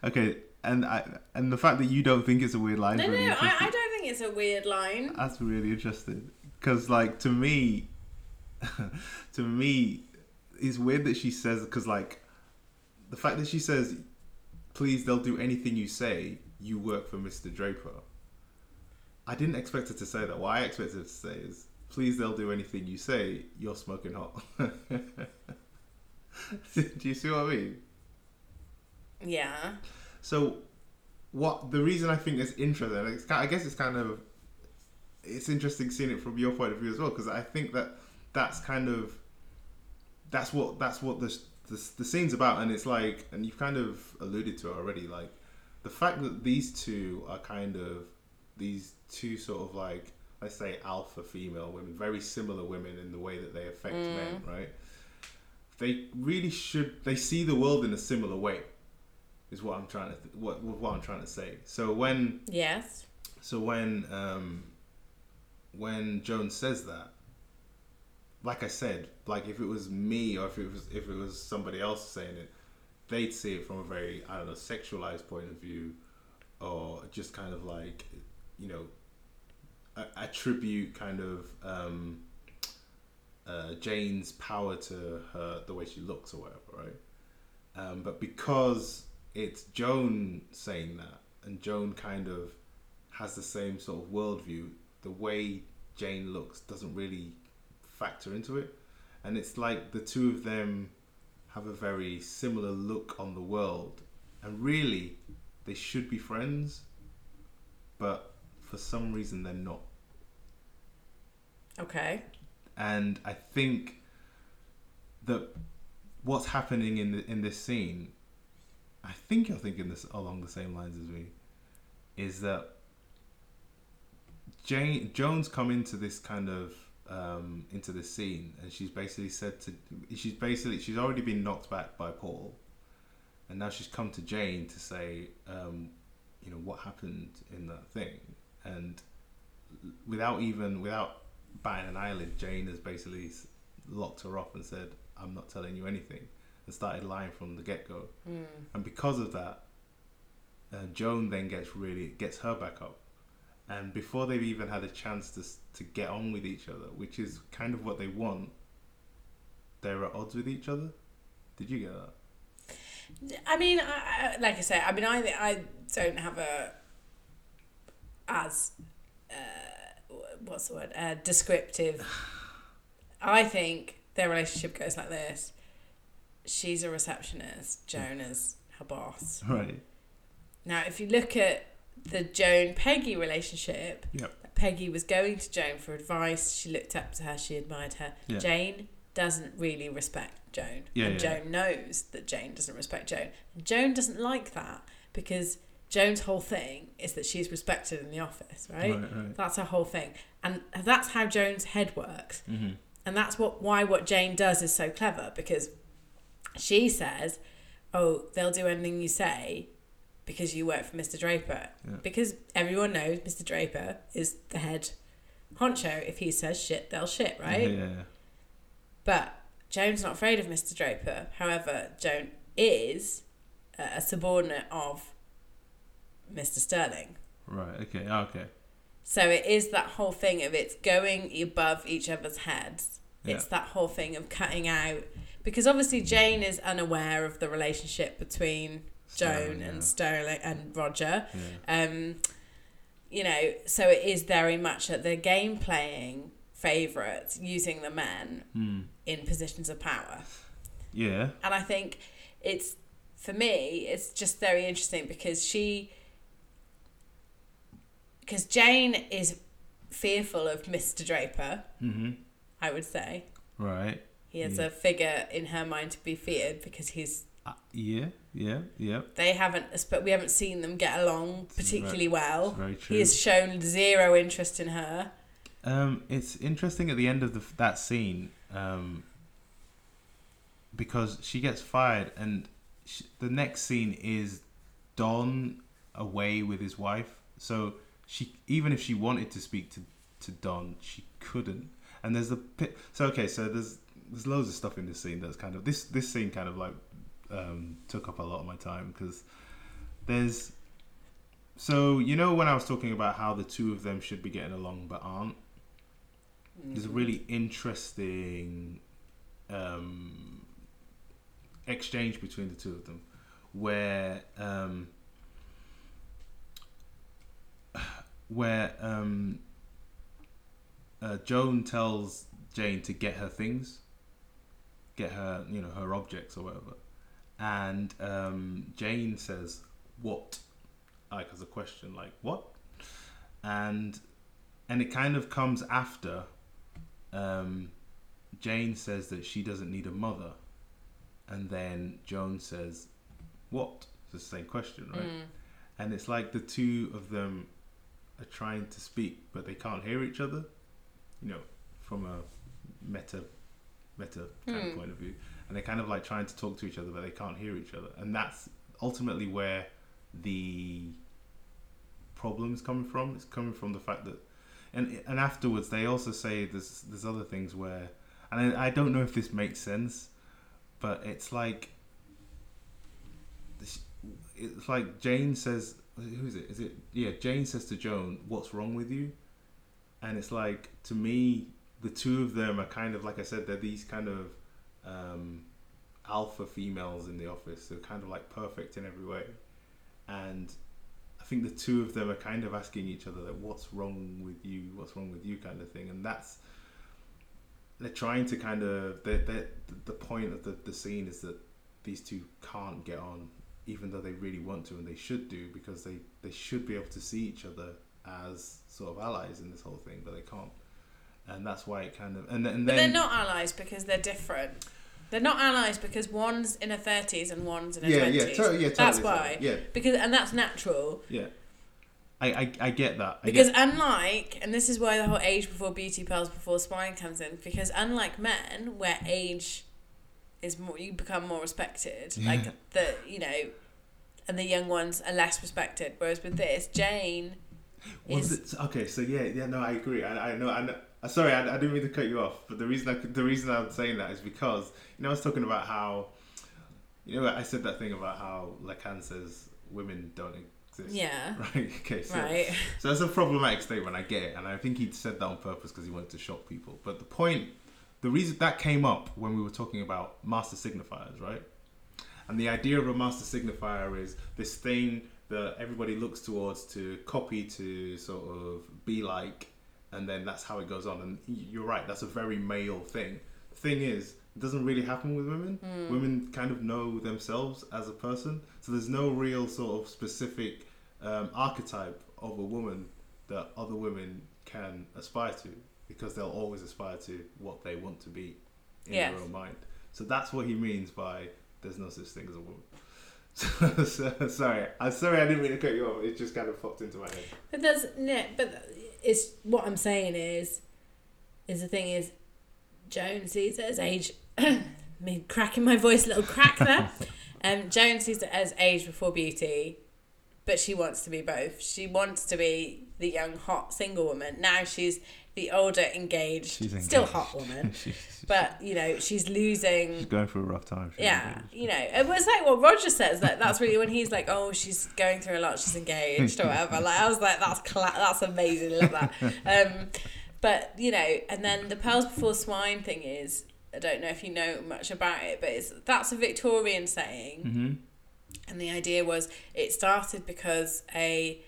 okay, and I and the fact that you don't think it's a weird line. No, is no, I. I don't think it's a weird line. That's really interesting because, like, to me, to me, it's weird that she says because, like, the fact that she says, "Please, they'll do anything you say. You work for Mister Draper." I didn't expect her to say that. What I expected her to say is, "Please, they'll do anything you say. You're smoking hot." do you see what I mean? Yeah. So, what the reason I think it's interesting, it's, I guess it's kind of, it's interesting seeing it from your point of view as well, because I think that that's kind of, that's what that's what the, the the scene's about, and it's like, and you've kind of alluded to it already, like the fact that these two are kind of these two sort of like let's say alpha female women, very similar women in the way that they affect mm. men, right? They really should. They see the world in a similar way is what I'm trying to th- what what I'm trying to say. So when Yes. so when um when Jones says that, like I said, like if it was me or if it was if it was somebody else saying it, they'd see it from a very I don't know sexualized point of view, or just kind of like you know a- attribute kind of um, uh, Jane's power to her the way she looks or whatever, right? Um, but because it's Joan saying that, and Joan kind of has the same sort of worldview, the way Jane looks doesn't really factor into it. And it's like the two of them have a very similar look on the world. And really, they should be friends, but for some reason, they're not. Okay. And I think that what's happening in the, in this scene, I think you're thinking this along the same lines as me, is that Jane Jones come into this kind of um, into this scene, and she's basically said to she's basically she's already been knocked back by Paul, and now she's come to Jane to say, um, you know, what happened in that thing, and without even without batting an eyelid, Jane has basically locked her off and said, "I'm not telling you anything," and started lying from the get go. And because of that, uh, Joan then gets really gets her back up, and before they've even had a chance to to get on with each other, which is kind of what they want, they're at odds with each other. Did you get that? I mean, I, I, like I say, I mean, I I don't have a as uh, what's the word? Uh, descriptive. I think their relationship goes like this. She's a receptionist. Joan is her boss. Right. Now, if you look at the Joan Peggy relationship, Yep. Peggy was going to Joan for advice. She looked up to her. She admired her. Yeah. Jane doesn't really respect Joan, Yeah, and yeah. Joan knows that Jane doesn't respect Joan. Joan doesn't like that because Joan's whole thing is that she's respected in the office, right? Right. Right. That's her whole thing, and that's how Joan's head works. Mm-hmm. And that's what why what Jane does is so clever because she says, "Oh, they'll do anything you say because you work for Mr. Draper." Yeah. Because everyone knows Mr. Draper is the head honcho. If he says shit, they'll shit, right? Yeah. yeah. But Joan's not afraid of Mr. Draper. However, Joan is a subordinate of Mr. Sterling. Right. Okay. ah, Okay. So it is that whole thing of it's going above each other's heads. It's that whole thing of cutting out because obviously Jane is unaware of the relationship between Joan and. Sterling and Roger. Yeah. Um, you know, so it is very much that they're game playing favourites using the men Hmm. in positions of power. Yeah. And I think it's for me, it's just very interesting because she, because Jane is fearful of Mr. Draper. Mm-hmm. I would say Right. He is Yeah. a figure in her mind to be feared because he's. Uh, yeah. Yeah. Yeah. They haven't, but we haven't seen them get along particularly well. It's very true. He has shown zero interest in her. Um, it's interesting at the end of the, that scene, um, because she gets fired, and sh the next scene is Don away with his wife. So she, even if she wanted to speak to to Don, she couldn't. And there's a pi- so okay, so there's there's loads of stuff in this scene that's kind of this this scene kind of like um, took up a lot of my time because there's so you know when I was talking about how the two of them should be getting along but aren't. There's a really interesting um, exchange between the two of them, where um, where um, uh, Joan tells Jane to get her things, get her you know her objects or whatever, and um, Jane says what, like as a question like what, and and it kind of comes after um, Jane says that she doesn't need a mother, and then Joan says, "What?" It's the same question, right? Mm. And it's like the two of them are trying to speak, but they can't hear each other. You know, from a meta, meta kind of Hmm. point of view, and they're kind of like trying to talk to each other, but they can't hear each other, and that's ultimately where the problem is coming from. It's coming from the fact that and and afterwards they also say there's there's other things where and I, I don't know if this makes sense but it's like this- it's like Jane says who is it is it yeah Jane says to Joan what's wrong with you and it's like to me the two of them are kind of like I said they're these kind of um, alpha females in the office they're kind of like perfect in every way and I think the two of them are kind of asking each other like, "What's wrong with you? What's wrong with you?" kind of thing, and that's they're trying to kind of they they the point of the, the scene is that these two can't get on, even though they really want to and they should do because they they should be able to see each other as sort of allies in this whole thing, but they can't, and that's why it kind of and then and But they're not allies because they're different. They're not allies because one's in her thirties and one's in her yeah twenties. yeah to- yeah That's totally, why. yeah Because and that's natural. yeah. I, I, I get that. I Because get, unlike, and this is why the whole age before beauty, pearls before spine comes in. Because unlike men, where age is more, you become more respected. Yeah. Like the you know, and the young ones are less respected. Whereas with this, Jane Was is it okay? So yeah, yeah, no, I agree. I, I know. I know. Uh, Sorry, I, I didn't mean to cut you off, but the reason I, the reason I'm saying that is because you know I was talking about how you know I said that thing about how Lacan says women don't exist. yeah Right. Okay. So, right. so that's a problematic statement. I get it, and I think he said that on purpose because he wanted to shock people. But the point, the reason that came up when we were talking about master signifiers, right? And the idea of a master signifier is this thing that everybody looks towards to copy to sort of be like, and then that's how it goes on. And you're right, that's a very male thing. Thing is, it doesn't really happen with women. Women kind of know themselves as a person, so there's no real sort of specific um, archetype of a woman that other women can aspire to because they'll always aspire to what they want to be in Yes. their own mind. So that's what he means by there's no such thing as a woman. So, so- sorry, I'm sorry I didn't mean to cut you off. It just kind of popped into my head. But that's no, but it's what I'm saying is, is the thing is, Joan sees it as age. me cracking my voice, a little crack there. um, Joan sees it as age before beauty, but she wants to be both. She wants to be the young, hot single woman. Now she's the older, engaged, She's still hot woman, but you know she's losing. she's going through a rough time. Yeah, you know, it was like what Roger says. That that's really when he's like, "Oh, she's going through a lot. She's engaged or whatever." Like I was like, "That's cla- that's amazing. I love that." Um, but you know, and then the pearls before swine thing is, I don't know if you know much about it, but it's that's a Victorian saying, Mm-hmm. And the idea was it started because a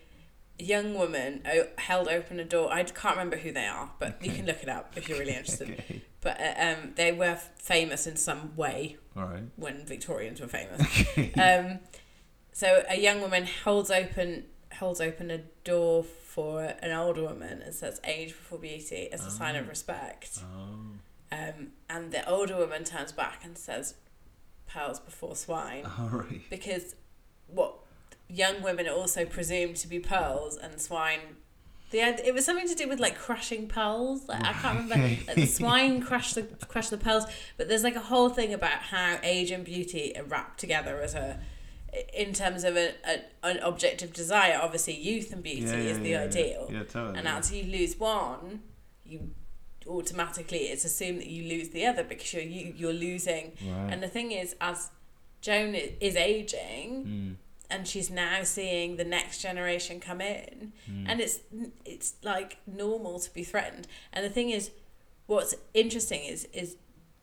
young woman o- held open a door. I can't remember who they are, but you can look it up if you're really interested. Okay. But uh, um, they were famous in some way All right. when Victorians were famous. um, so a young woman holds open holds open a door for an older woman and says "age before beauty" as a sign of Oh. respect. Oh. Um, and the older woman turns back and says "pearls before swine" All right. because what young women are also presumed to be pearls and swine. The, it was something to do with like crushing pearls. Like, I can't remember. Like, the swine crush the crush the pearls, but there's like a whole thing about how age and beauty are wrapped together as a, in terms of a, a an objective desire. Obviously, youth and beauty is the ideal, Yeah, totally. and as you lose one, you automatically it's assumed that you lose the other because you're you, you're losing. Right. And the thing is, as Joan is aging, Mm. and she's now seeing the next generation come in Mm. and it's it's like normal to be threatened and the thing is what's interesting is is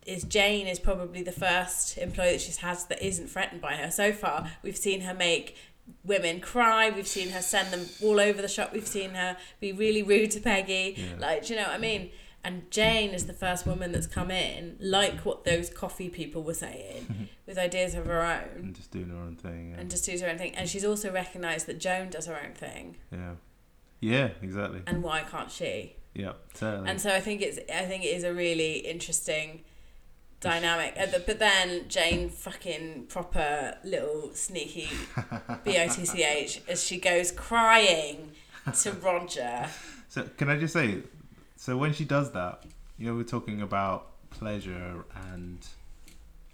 is Jane is probably the first employee that she's had that isn't threatened by her so far we've seen her make women cry we've seen her send them all over the shop we've seen her be really rude to Peggy Yeah. like do you know what I mean and Jane is the first woman that's come in like what those coffee people were saying with ideas of her own and just doing her own thing. Yeah. and just does her own thing. And she's also recognised that Joan does her own thing, yeah. Yeah. Exactly. and why can't she? Yeah. Totally. And so I think it's I think it is a really interesting dynamic. Uh, But then Jane fucking proper little sneaky b o t c h as she goes crying to Roger. So can I just say, so when she does that, you know, we're talking about pleasure and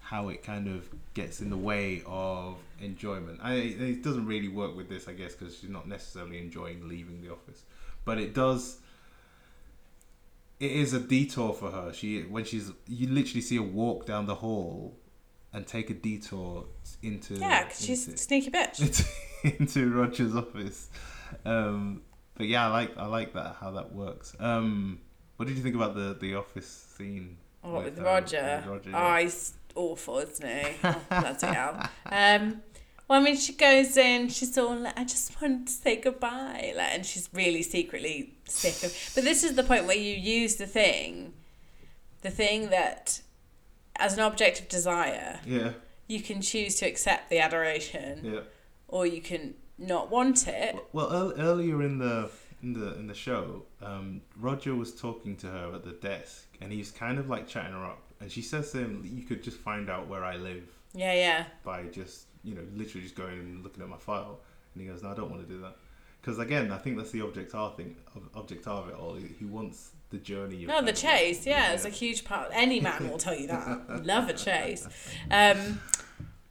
how it kind of gets in the way of enjoyment. I, it doesn't really work with this, I guess, because she's not necessarily enjoying leaving the office, but it does. It is a detour for her. She when she's you literally see her walk down the hall and take a detour into Yeah, because she's a sneaky bitch. into, into Roger's office. Um, but yeah, I like I like that how that works. Um, what did you think about the the office scene? What with uh, Roger? with Roger, Oh, yeah. he's awful, isn't he? Oh, bloody hell. Um, well, I mean, she goes in, she's all like, I just wanted to say goodbye. Like, and she's really secretly sick of. But this is the point where you use the thing, the thing that, as an object of desire, yeah, you can choose to accept the adoration yeah. or you can not want it. Well, earl earlier in the in the in the show, um, Roger was talking to her at the desk, and he's kind of like chatting her up, and she says to him, "You could just find out where I live Yeah, yeah. by just you know literally just going and looking at my file." And he goes, "No, I don't want to do that." Because again, I think that's the objet a thing, ob- objet a of it all. He wants the journey. No, the chase, yeah, it's a huge part. Any man will tell you that. Love a chase. Um,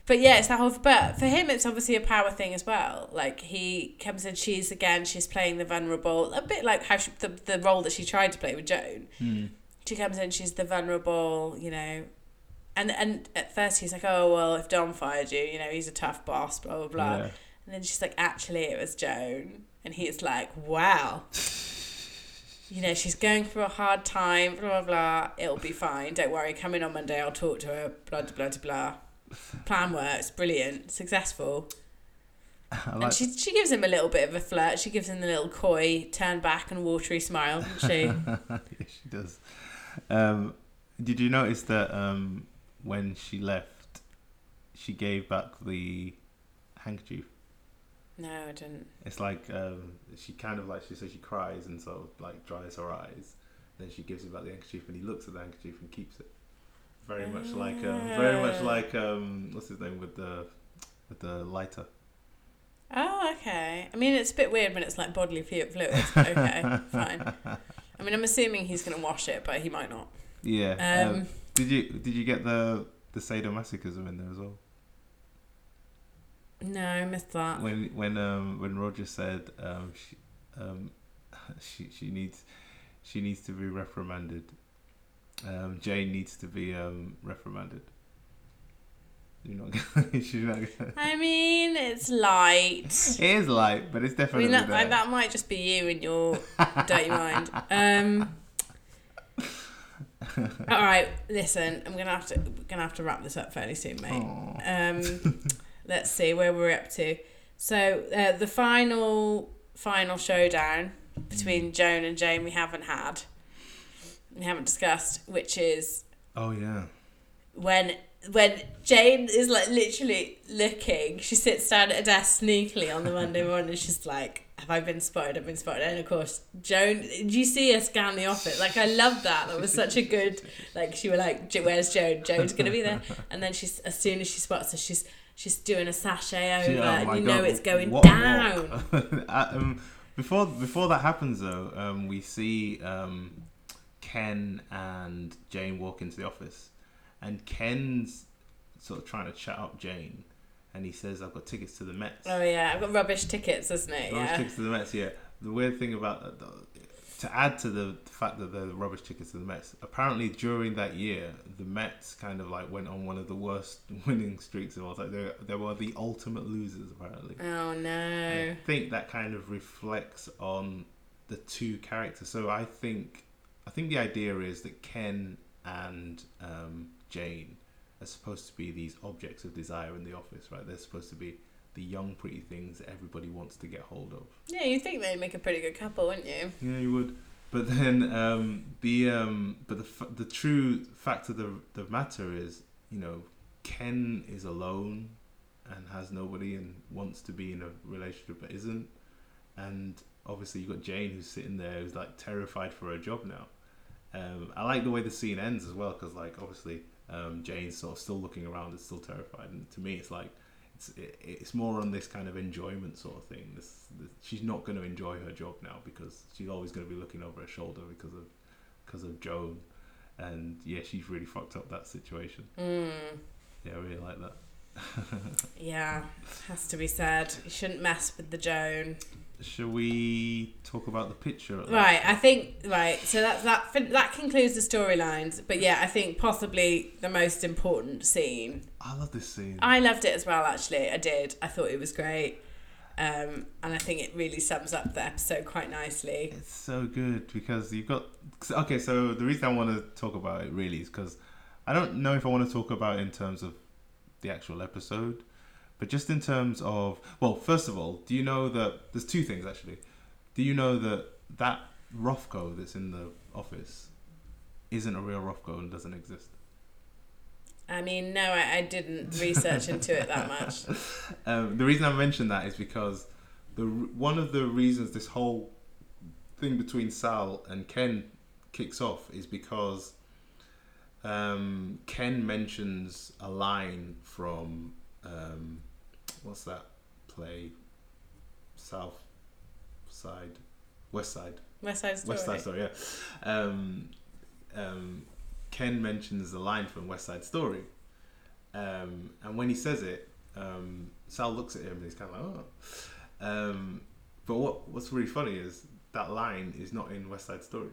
but yeah, it's that whole. But for him, it's obviously a power thing as well. Like he comes in, she's again, she's playing the vulnerable, a bit like how she, the the role that she tried to play with Joan. Hmm. She comes in, she's the vulnerable, you know. And and at first he's like, oh well, if Don fired you, you know, he's a tough boss, blah blah blah. Yeah. And then she's like, actually, it was Joan. And he's like, wow. You know, she's going through a hard time, blah, blah, blah. It'll be fine. Don't worry. Come in on Monday. I'll talk to her, blah, blah, blah, blah. Plan works. Brilliant. Successful. I And she she gives him a little bit of a flirt. She gives him the little coy, turn back and watery smile, doesn't she? yeah, she does. Um, did you notice that um, when she left, she gave back the handkerchief? no, I didn't. It's like um, she kind of like she says she cries and sort of like dries her eyes. Then she gives him back the handkerchief and he looks at the handkerchief and keeps it. Very much like um, very much Ah. like um, what's his name with the with the lighter. Oh, okay. I mean, it's a bit weird when it's like bodily flu- fluid. Okay, fine. I mean, I'm assuming he's going to wash it, but he might not. Yeah. Um, um, did you did you get the the sadomasochism in there as well? No, I missed that. when when um when Roger said um she um she she needs she needs to be reprimanded. Um, Jane needs to be um reprimanded. You're not gonna, she's not gonna. I mean, it's light. It is light, but it's definitely I mean, that, that might just be you and your dirty mind. Um, all right, listen, I'm gonna have to gonna have to wrap this up fairly soon, mate. Um, let's see where we're up to. So uh, the final final showdown between Joan and Jane we haven't had, we haven't discussed, which is Oh yeah. when when Jane is like literally looking, she sits down at a desk sneakily on the Monday morning. and She's like, "Have I been spotted? I've been spotted." And of course, Joan. Did you see her scan the office? Like, I love that. That was such a good. Like, she were like, "Where's Joan? Joan's gonna be there." And then she's as soon as she spots her, she's she's doing a sachet over, She- oh and you know it's going what- down. what? Uh, um, before before that happens though, um, we see um, Ken and Jane walk into the office, and Ken's sort of trying to chat up Jane, and he says, "I've got tickets to the Mets." Oh yeah, I've got rubbish tickets, isn't it? Rubbish Yeah. tickets to the Mets. Yeah. The weird thing about that, to add to the fact that they're the rubbish tickets to the Mets, apparently during that year, the Mets kind of like went on one of the worst winning streaks of all time. They, they were the ultimate losers, apparently. Oh And no. I think that kind of reflects on the two characters. So I think, I think the idea is that Ken and um, Jane are supposed to be these objects of desire in the office, right? They're supposed to be the young, pretty things that everybody wants to get hold of. Yeah, you think they'd make a pretty good couple, wouldn't you? Yeah, you would. But then um, the um, but the f- the true fact of the the matter is, you know, Ken is alone and has nobody and wants to be in a relationship but isn't, and obviously you've got Jane who's sitting there who's like terrified for her job now. Um, I like the way the scene ends as well because like obviously um, Jane's sort of still looking around and still terrified, and to me it's like it's it, it's more on this kind of enjoyment sort of thing. This, this she's not going to enjoy her job now because she's always going to be looking over her shoulder because of because of Joan, and yeah, she's really fucked up that situation. Mm. Yeah, I really like that. Yeah, has to be said. You shouldn't mess with the Joan. Shall we talk about the picture? at Right, I think right. So that that that concludes the storylines. But yeah, I think possibly the most important scene. I love this scene. I loved it as well. Actually, I did. I thought it was great, um, and I think it really sums up the episode quite nicely. It's so good because you've got okay. So the reason I want to talk about it really is because I don't know if I want to talk about it in terms of the actual episode, but just in terms of well, first of all, do you know that there's two things actually. Do you know that that Rothko that's in the office isn't a real Rothko and doesn't exist? I mean, no, I, I didn't research into it that much. Um, the reason I mention that is because the one of the reasons this whole thing between Sal and Ken kicks off is because um, Ken mentions a line from um, what's that play? South Side, West Side. West Side Story. West Side Story, yeah. Um, um, Ken mentions the line from West Side Story, um, and when he says it, um, Sal looks at him and he's kind of like, "Oh." Um, but what what's really funny is that line is not in West Side Story,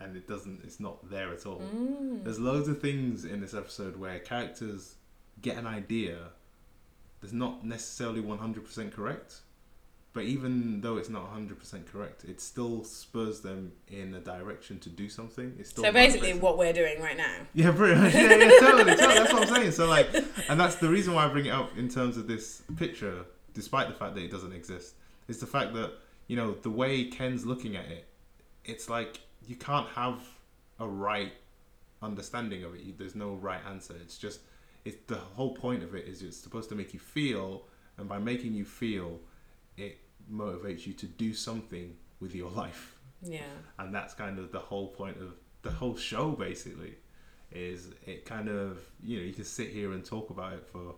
and it doesn't. It's not there at all. Mm. There's loads of things in this episode where characters get an idea that's not necessarily 100% correct. But even though it's not 100% correct, it still spurs them in a direction to do something. It's still So basically, what we're doing right now. Yeah, pretty much. Yeah, yeah, totally, totally. That's what I'm saying. So, like, and that's the reason why I bring it up in terms of this picture despite the fact that it doesn't exist. It's the fact that you know the way Ken's looking at it. It's like you can't have a right understanding of it. There's no right answer. It's just it's the whole point of it is it's supposed to make you feel, and by making you feel, it motivates you to do something with your life Yeah. and that's kind of the whole point of the whole show basically is it kind of you know you can sit here and talk about it for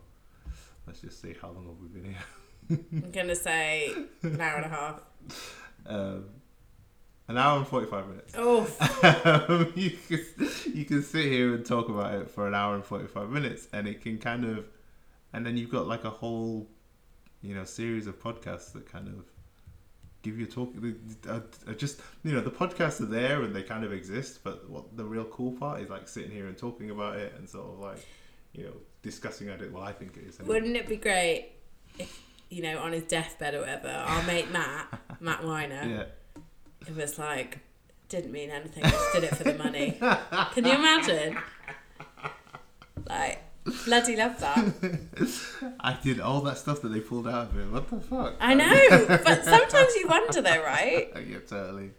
let's just see how long have we been here I'm gonna say an hour and a half. um, an hour and 45 minutes. Oh, um, you, can, you can sit here and talk about it for an hour and 45 minutes and it can kind of and then you've got like a whole you know series of podcasts that kind of give you a talk uh, uh, just you know the podcasts are there and they kind of exist but what the real cool part is like sitting here and talking about it and sort of like you know discussing it well i think it is anyway. wouldn't it be great if you know on his deathbed or whatever, our mate Matt, Matt Weiner, yeah it was like didn't mean anything, just did it for the money. Can you imagine? Like bloody love that. i did all that stuff that they pulled out of it what the fuck I know, but sometimes you wonder though, right? yeah, totally.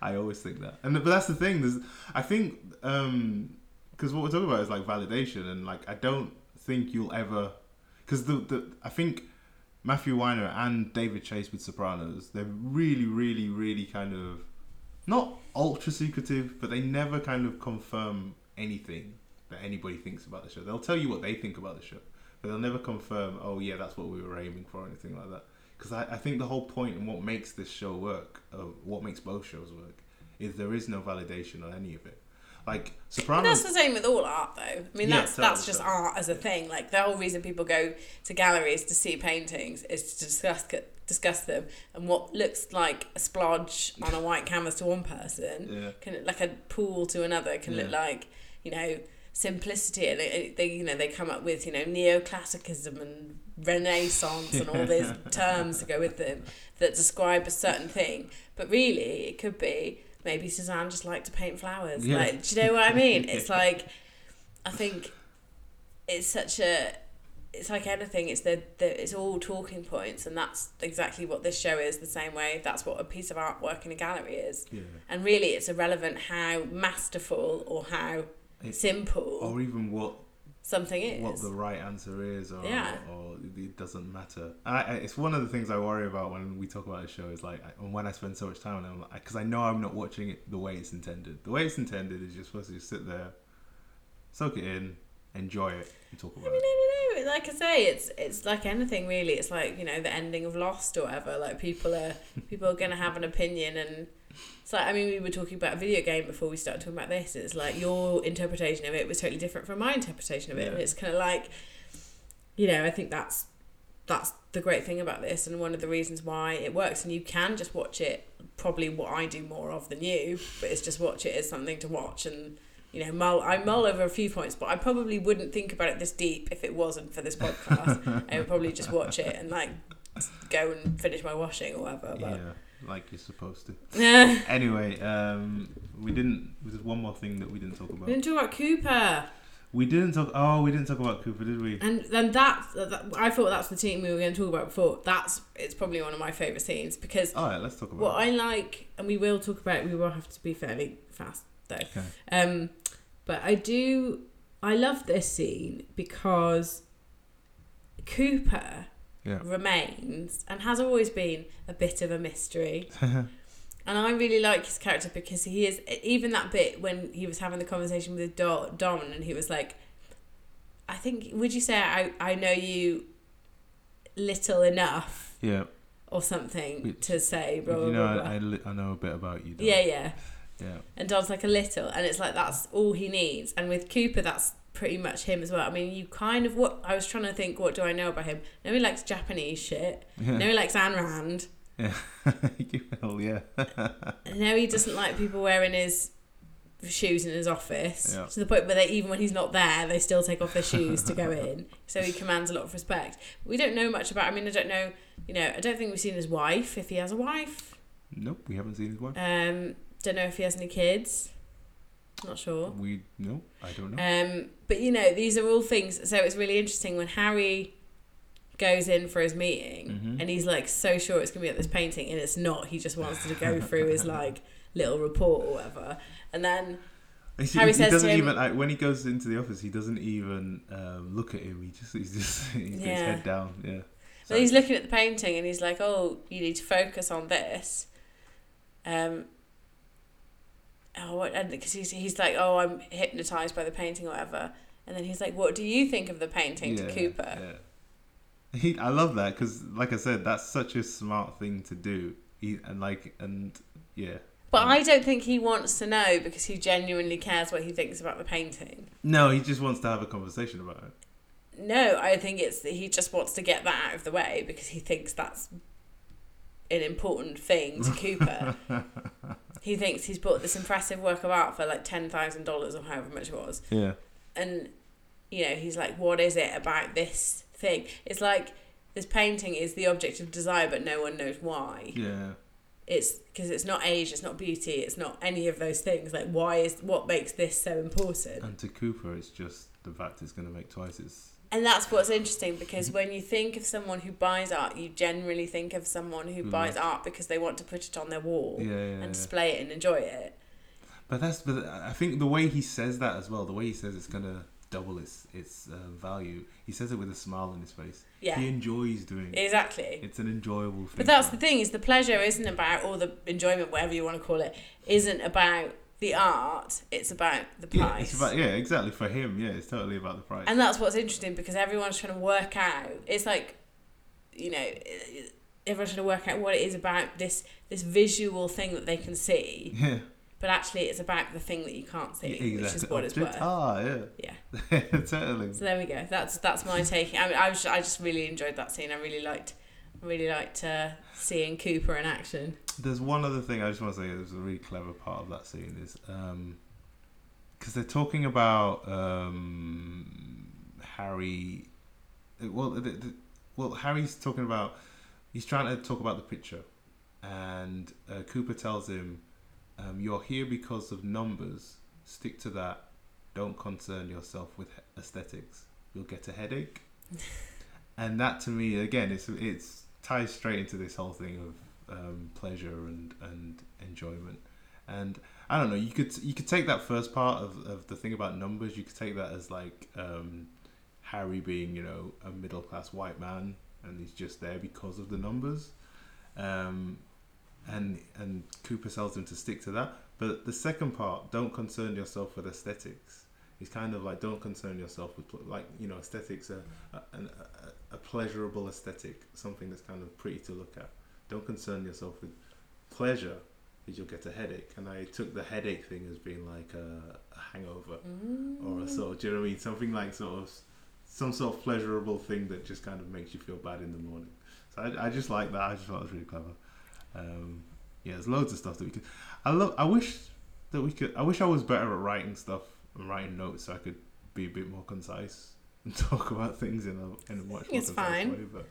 I always think that, and but that's the thing. There's, I think, um, because what we're talking about is like validation, and like I don't think you'll ever, because the the I think Matthew Weiner and David Chase with Sopranos, they're really, really, really kind of not ultra secretive, but they never kind of confirm anything that anybody thinks about the show. They'll tell you what they think about the show, but they'll never confirm. Oh yeah, that's what we were aiming for, or anything like that because I, I think the whole point and what makes this show work, uh, what makes both shows work, is there is no validation on any of it. Like Sopranos, that's the same with all art, though. I mean, Yeah, that's totally, that's just art as a thing. Like the whole reason people go to galleries to see paintings is to discuss discuss them, and what looks like a splodge on a white canvas to one person yeah, can like a pool to another can look like you know simplicity, and they, they you know they come up with you know neoclassicism and Renaissance and all these terms to go with them that describe a certain thing, but really it could be maybe Suzanne just liked to paint flowers. Yeah. Like, do you know what I mean? It's like, I think it's such a, it's like anything. It's the, the it's all talking points, and that's exactly what this show is. The same way that's what a piece of artwork in a gallery is. yeah, And really, it's irrelevant how masterful or how It- simple or even what something is. what the right answer is, or, Yeah. or it doesn't matter. I, I, it's one of the things I worry about when we talk about a show. Is like I- when I spend so much time on it, because I know I'm not watching it the way it's intended. The way it's intended is you're supposed to just sit there, soak it in, enjoy it, and talk I about mean, it. I don't know. Like I say, it's it's like anything really. It's like you know the ending of Lost or whatever. Like people are people are gonna have an opinion, and it's like I mean we were talking about a video game before we started talking about this. It's like your interpretation of it was totally different from my interpretation of it. Yeah. And it's kind of like, you know, I think that's that's the great thing about this, and one of the reasons why it works. And you can just watch it. Probably what I do more of than you, but it's just watch it as something to watch and you know, mull I mull over a few points, but I probably wouldn't think about it this deep if it wasn't for this podcast. I would probably just watch it and like go and finish my washing or whatever. But Yeah, like you're supposed to. Anyway, um, we didn't. There's one more thing that we didn't talk about. we didn't talk about Cooper, We didn't talk. Oh, we didn't talk about Cooper, did we? and then that, that I thought that's the team we were going to talk about before. That's it's probably one of my favourite scenes because All right, let's talk about. what it. I like, and we will talk about. it, We will have to be fairly fast though. Okay. Um, but I do. I love this scene because Cooper Yeah. remains and has always been a bit of a mystery. and I really like his character because he is even that bit when he was having the conversation with Do- Dom and he was like, I think would you say I I know you little enough Yeah. or something Which- to say blah you know, blah. blah. I, I, li- I know a bit about you. Dom. yeah, yeah. Yeah. And Don's like a little, and it's like that's all he needs. And with Cooper, that's pretty much him as well. I mean, you kind of what I was trying to think. What do I know about him? Know he likes Japanese shit. I know he likes Ayn Rand. well, yeah. I know he doesn't like people wearing his shoes in his office Yeah. to the point where they even when he's not there, they still take off their shoes to go in. So he commands a lot of respect. We don't know much about. I mean, I don't know. You know, I don't think we've seen his wife. If he has a wife, Nope, we haven't seen his wife. um, don't know if he has any kids. Not sure. We no, I don't know. Um, but you know, these are all things. So it's really interesting when Harry goes in for his meeting Mhm. and he's like so sure it's gonna be at this painting and it's not. He just wants to go through his like little report or whatever. And then He, Harry he says to doesn't him- even like, when he goes into the office. He doesn't even um, look at him. He just he's just he's got his head down. Yeah. so he's looking at the painting and he's like, "Oh, you need to focus on this." Um. Oh, what- and because he's he's like, "Oh, I'm hypnotized by the painting or whatever," and then he's like, "What do you think of the painting?" to Cooper. Yeah. He, I love that because, like I said, that's such a smart thing to do. He, and like, and yeah. But um, I don't think he wants to know because he genuinely cares what he thinks about the painting. No, he just wants to have a conversation about it. No, I think it's that he just wants to get that out of the way because he thinks that's an important thing to Cooper. he thinks he's bought this impressive work of art for like ten thousand dollars or however much it was, Yeah. and you know he's like, "What is it about this thing?" It's like this painting is the object of desire, but no one knows why. Yeah. It's because it's not age, it's not beauty, it's not any of those things. Like, why is what makes this so important? And to Cooper, it's just the fact it's going to make twice as. And that's what's interesting because when you think of someone who buys art, you generally think of someone who Who buys art because they want to put it on their wall Yeah, yeah, and yeah. display it and enjoy it. But that's but I think the way he says that as well, the way he says it's gonna double its its uh, value. He says it with a smile on his face. Yeah, He enjoys doing it. exactly. It's an enjoyable thing. But that's the thing is the pleasure isn't about or the enjoyment, whatever you want to call it, isn't about the art. It's about the yeah, price. it's about yeah, exactly for him. Yeah, it's totally about the price. And that's what's interesting because everyone's trying to work out. It's like, you know, everyone's trying to work out what it is about this this visual thing that they can see. yeah, But actually, it's about the thing that you can't see, exactly. which is what it's Object- worth. Ah, yeah, Yeah. totally. So there we go. That's that's my take. I mean, I was I just really enjoyed that scene. I really liked, really liked uh, seeing Cooper in action. There's one other thing I just want to say. There's a really clever part of that scene is because they're talking about um, Harry. Well, the, the, well, Harry's talking about. He's trying to talk about the picture, and uh, Cooper tells him, um, "You're here because of numbers. Stick to that. Don't concern yourself with aesthetics. You'll get a headache." and that to me, again, it's it's ties straight into this whole thing of um, pleasure and and enjoyment. And I don't know, you could you could take that first part of, of the thing about numbers. You could take that as like um, Harry being you know a middle class white man, and he's just there because of the numbers. Um, and and Cooper tells him to stick to that. But the second part, don't concern yourself with aesthetics. It's kind of like don't concern yourself with like you know aesthetics a, a pleasurable aesthetic, something that's kind of pretty to look at. Don't concern yourself with pleasure, because you'll get a headache. And I took the headache thing as being like a, a hangover or a sort. Of, do you know what I mean? Something like sort of some sort of pleasurable thing that just kind of makes you feel bad in the morning. So I, I just like that. I just thought it was really clever. Um, yeah, there's loads of stuff that we could. I love. I wish that we could. I wish I was better at writing stuff and writing notes so I could be a bit more concise and talk about things in a in a much more It's concise fine. way. But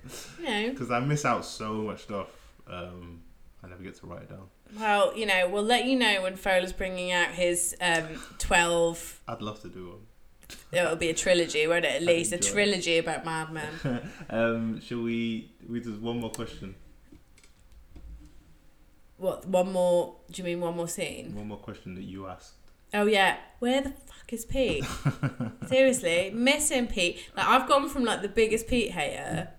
because I miss out so much stuff, um, I never get to write it down. well, you know, we'll let you know when Fola's bringing out his um, twelve. I'd love to do one. It'll be a trilogy, won't it? At least a enjoy it. trilogy about Mad Men. um, shall we? We just one more question. What? One more? Do you mean one more scene? One more question that you asked. Oh yeah, where the fuck is Pete? Seriously, missing Pete. Like I've gone from like the biggest Pete hater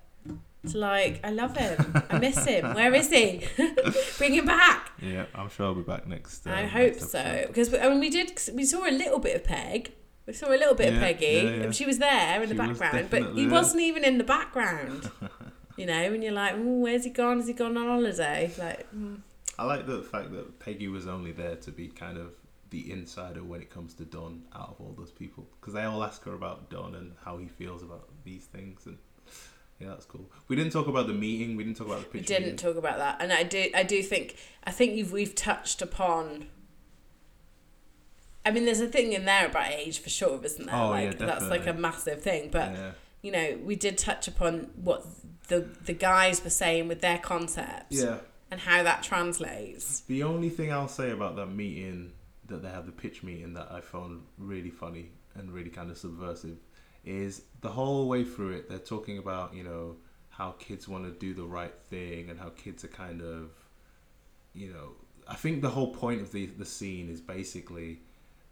to like I love him. I miss him. Where is he? Bring him back. Yeah, I'm sure I'll be back next. I um, hope next so because I mean we did we saw a little bit of Peg. We saw a little bit of Peggy. yeah, yeah. She was there in She the background, but he there. wasn't even in the background. you know, and you're like, where's he gone? Has he gone on holiday? Like, mm. I like the fact that Peggy was only there to be kind of the insider when it comes to Don out of all those people because they all ask her about Don and how he feels about these things and yeah that's cool. We didn't talk about the meeting. We didn't talk about the pitch we didn't meeting. talk about that, and I do I do think I think you've we've touched upon. I mean, there's a thing in there about age for sure, isn't there? Oh, yeah, like that's like a massive thing. But yeah. you know, we did touch upon what the the guys were saying with their concepts yeah. and how that translates. The only thing I'll say about that meeting that they had the pitch meeting that I found really funny and really kind of subversive is the whole way through it they're talking about you know how kids want to do the right thing and how kids are kind of, you know, I think the whole point of the the scene is basically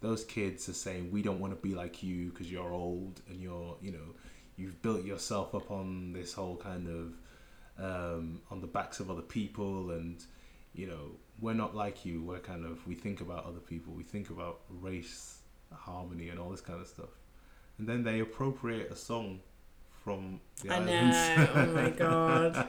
those kids are saying we don't want to be like you because you're old and you're you know you've built yourself up on this whole kind of um, on the backs of other people and you know we're not like you. We're kind of we think about other people. We think about race harmony and all this kind of stuff and then they appropriate a song from the I islands. know. Oh my god.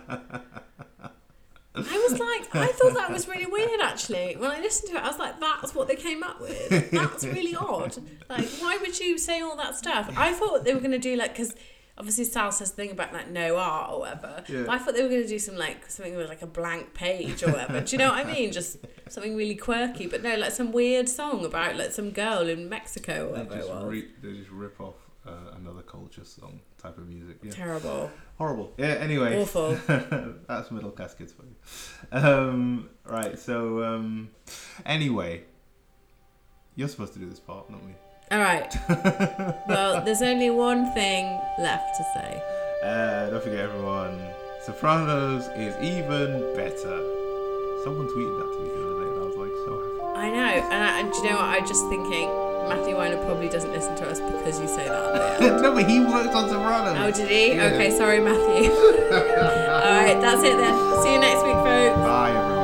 I was like, I thought that was really weird actually. When I listened to it, I was like, that's what they came up with. That's really odd. Like, why would you say all that stuff? I thought they were going to do like, because obviously Sal says the thing about like no art or whatever. Yeah. But I thought they were going to do some like, something with like a blank page or whatever. do you know what I mean? Just something really quirky. But no, like some weird song about like some girl in Mexico or they whatever it just, was. re- they just rip off uh, another culture song type of music yeah Terrible. horrible yeah anyway Awful. that's middle class kids for you um, right so um, anyway you're supposed to do this part not me All right. well, there's only one thing left to say. Uh, don't forget, everyone. Sopranos is even better. Someone tweeted that to me the other day, and I was like so happy. I know, and, I, and do you know what? I was just thinking Matthew Weiner probably doesn't listen to us because you say that. At the end. no, but he worked on Sopranos. Oh, did he? Yeah. Okay, sorry, Matthew. All right, that's it then. See you next week, folks. Bye, everyone.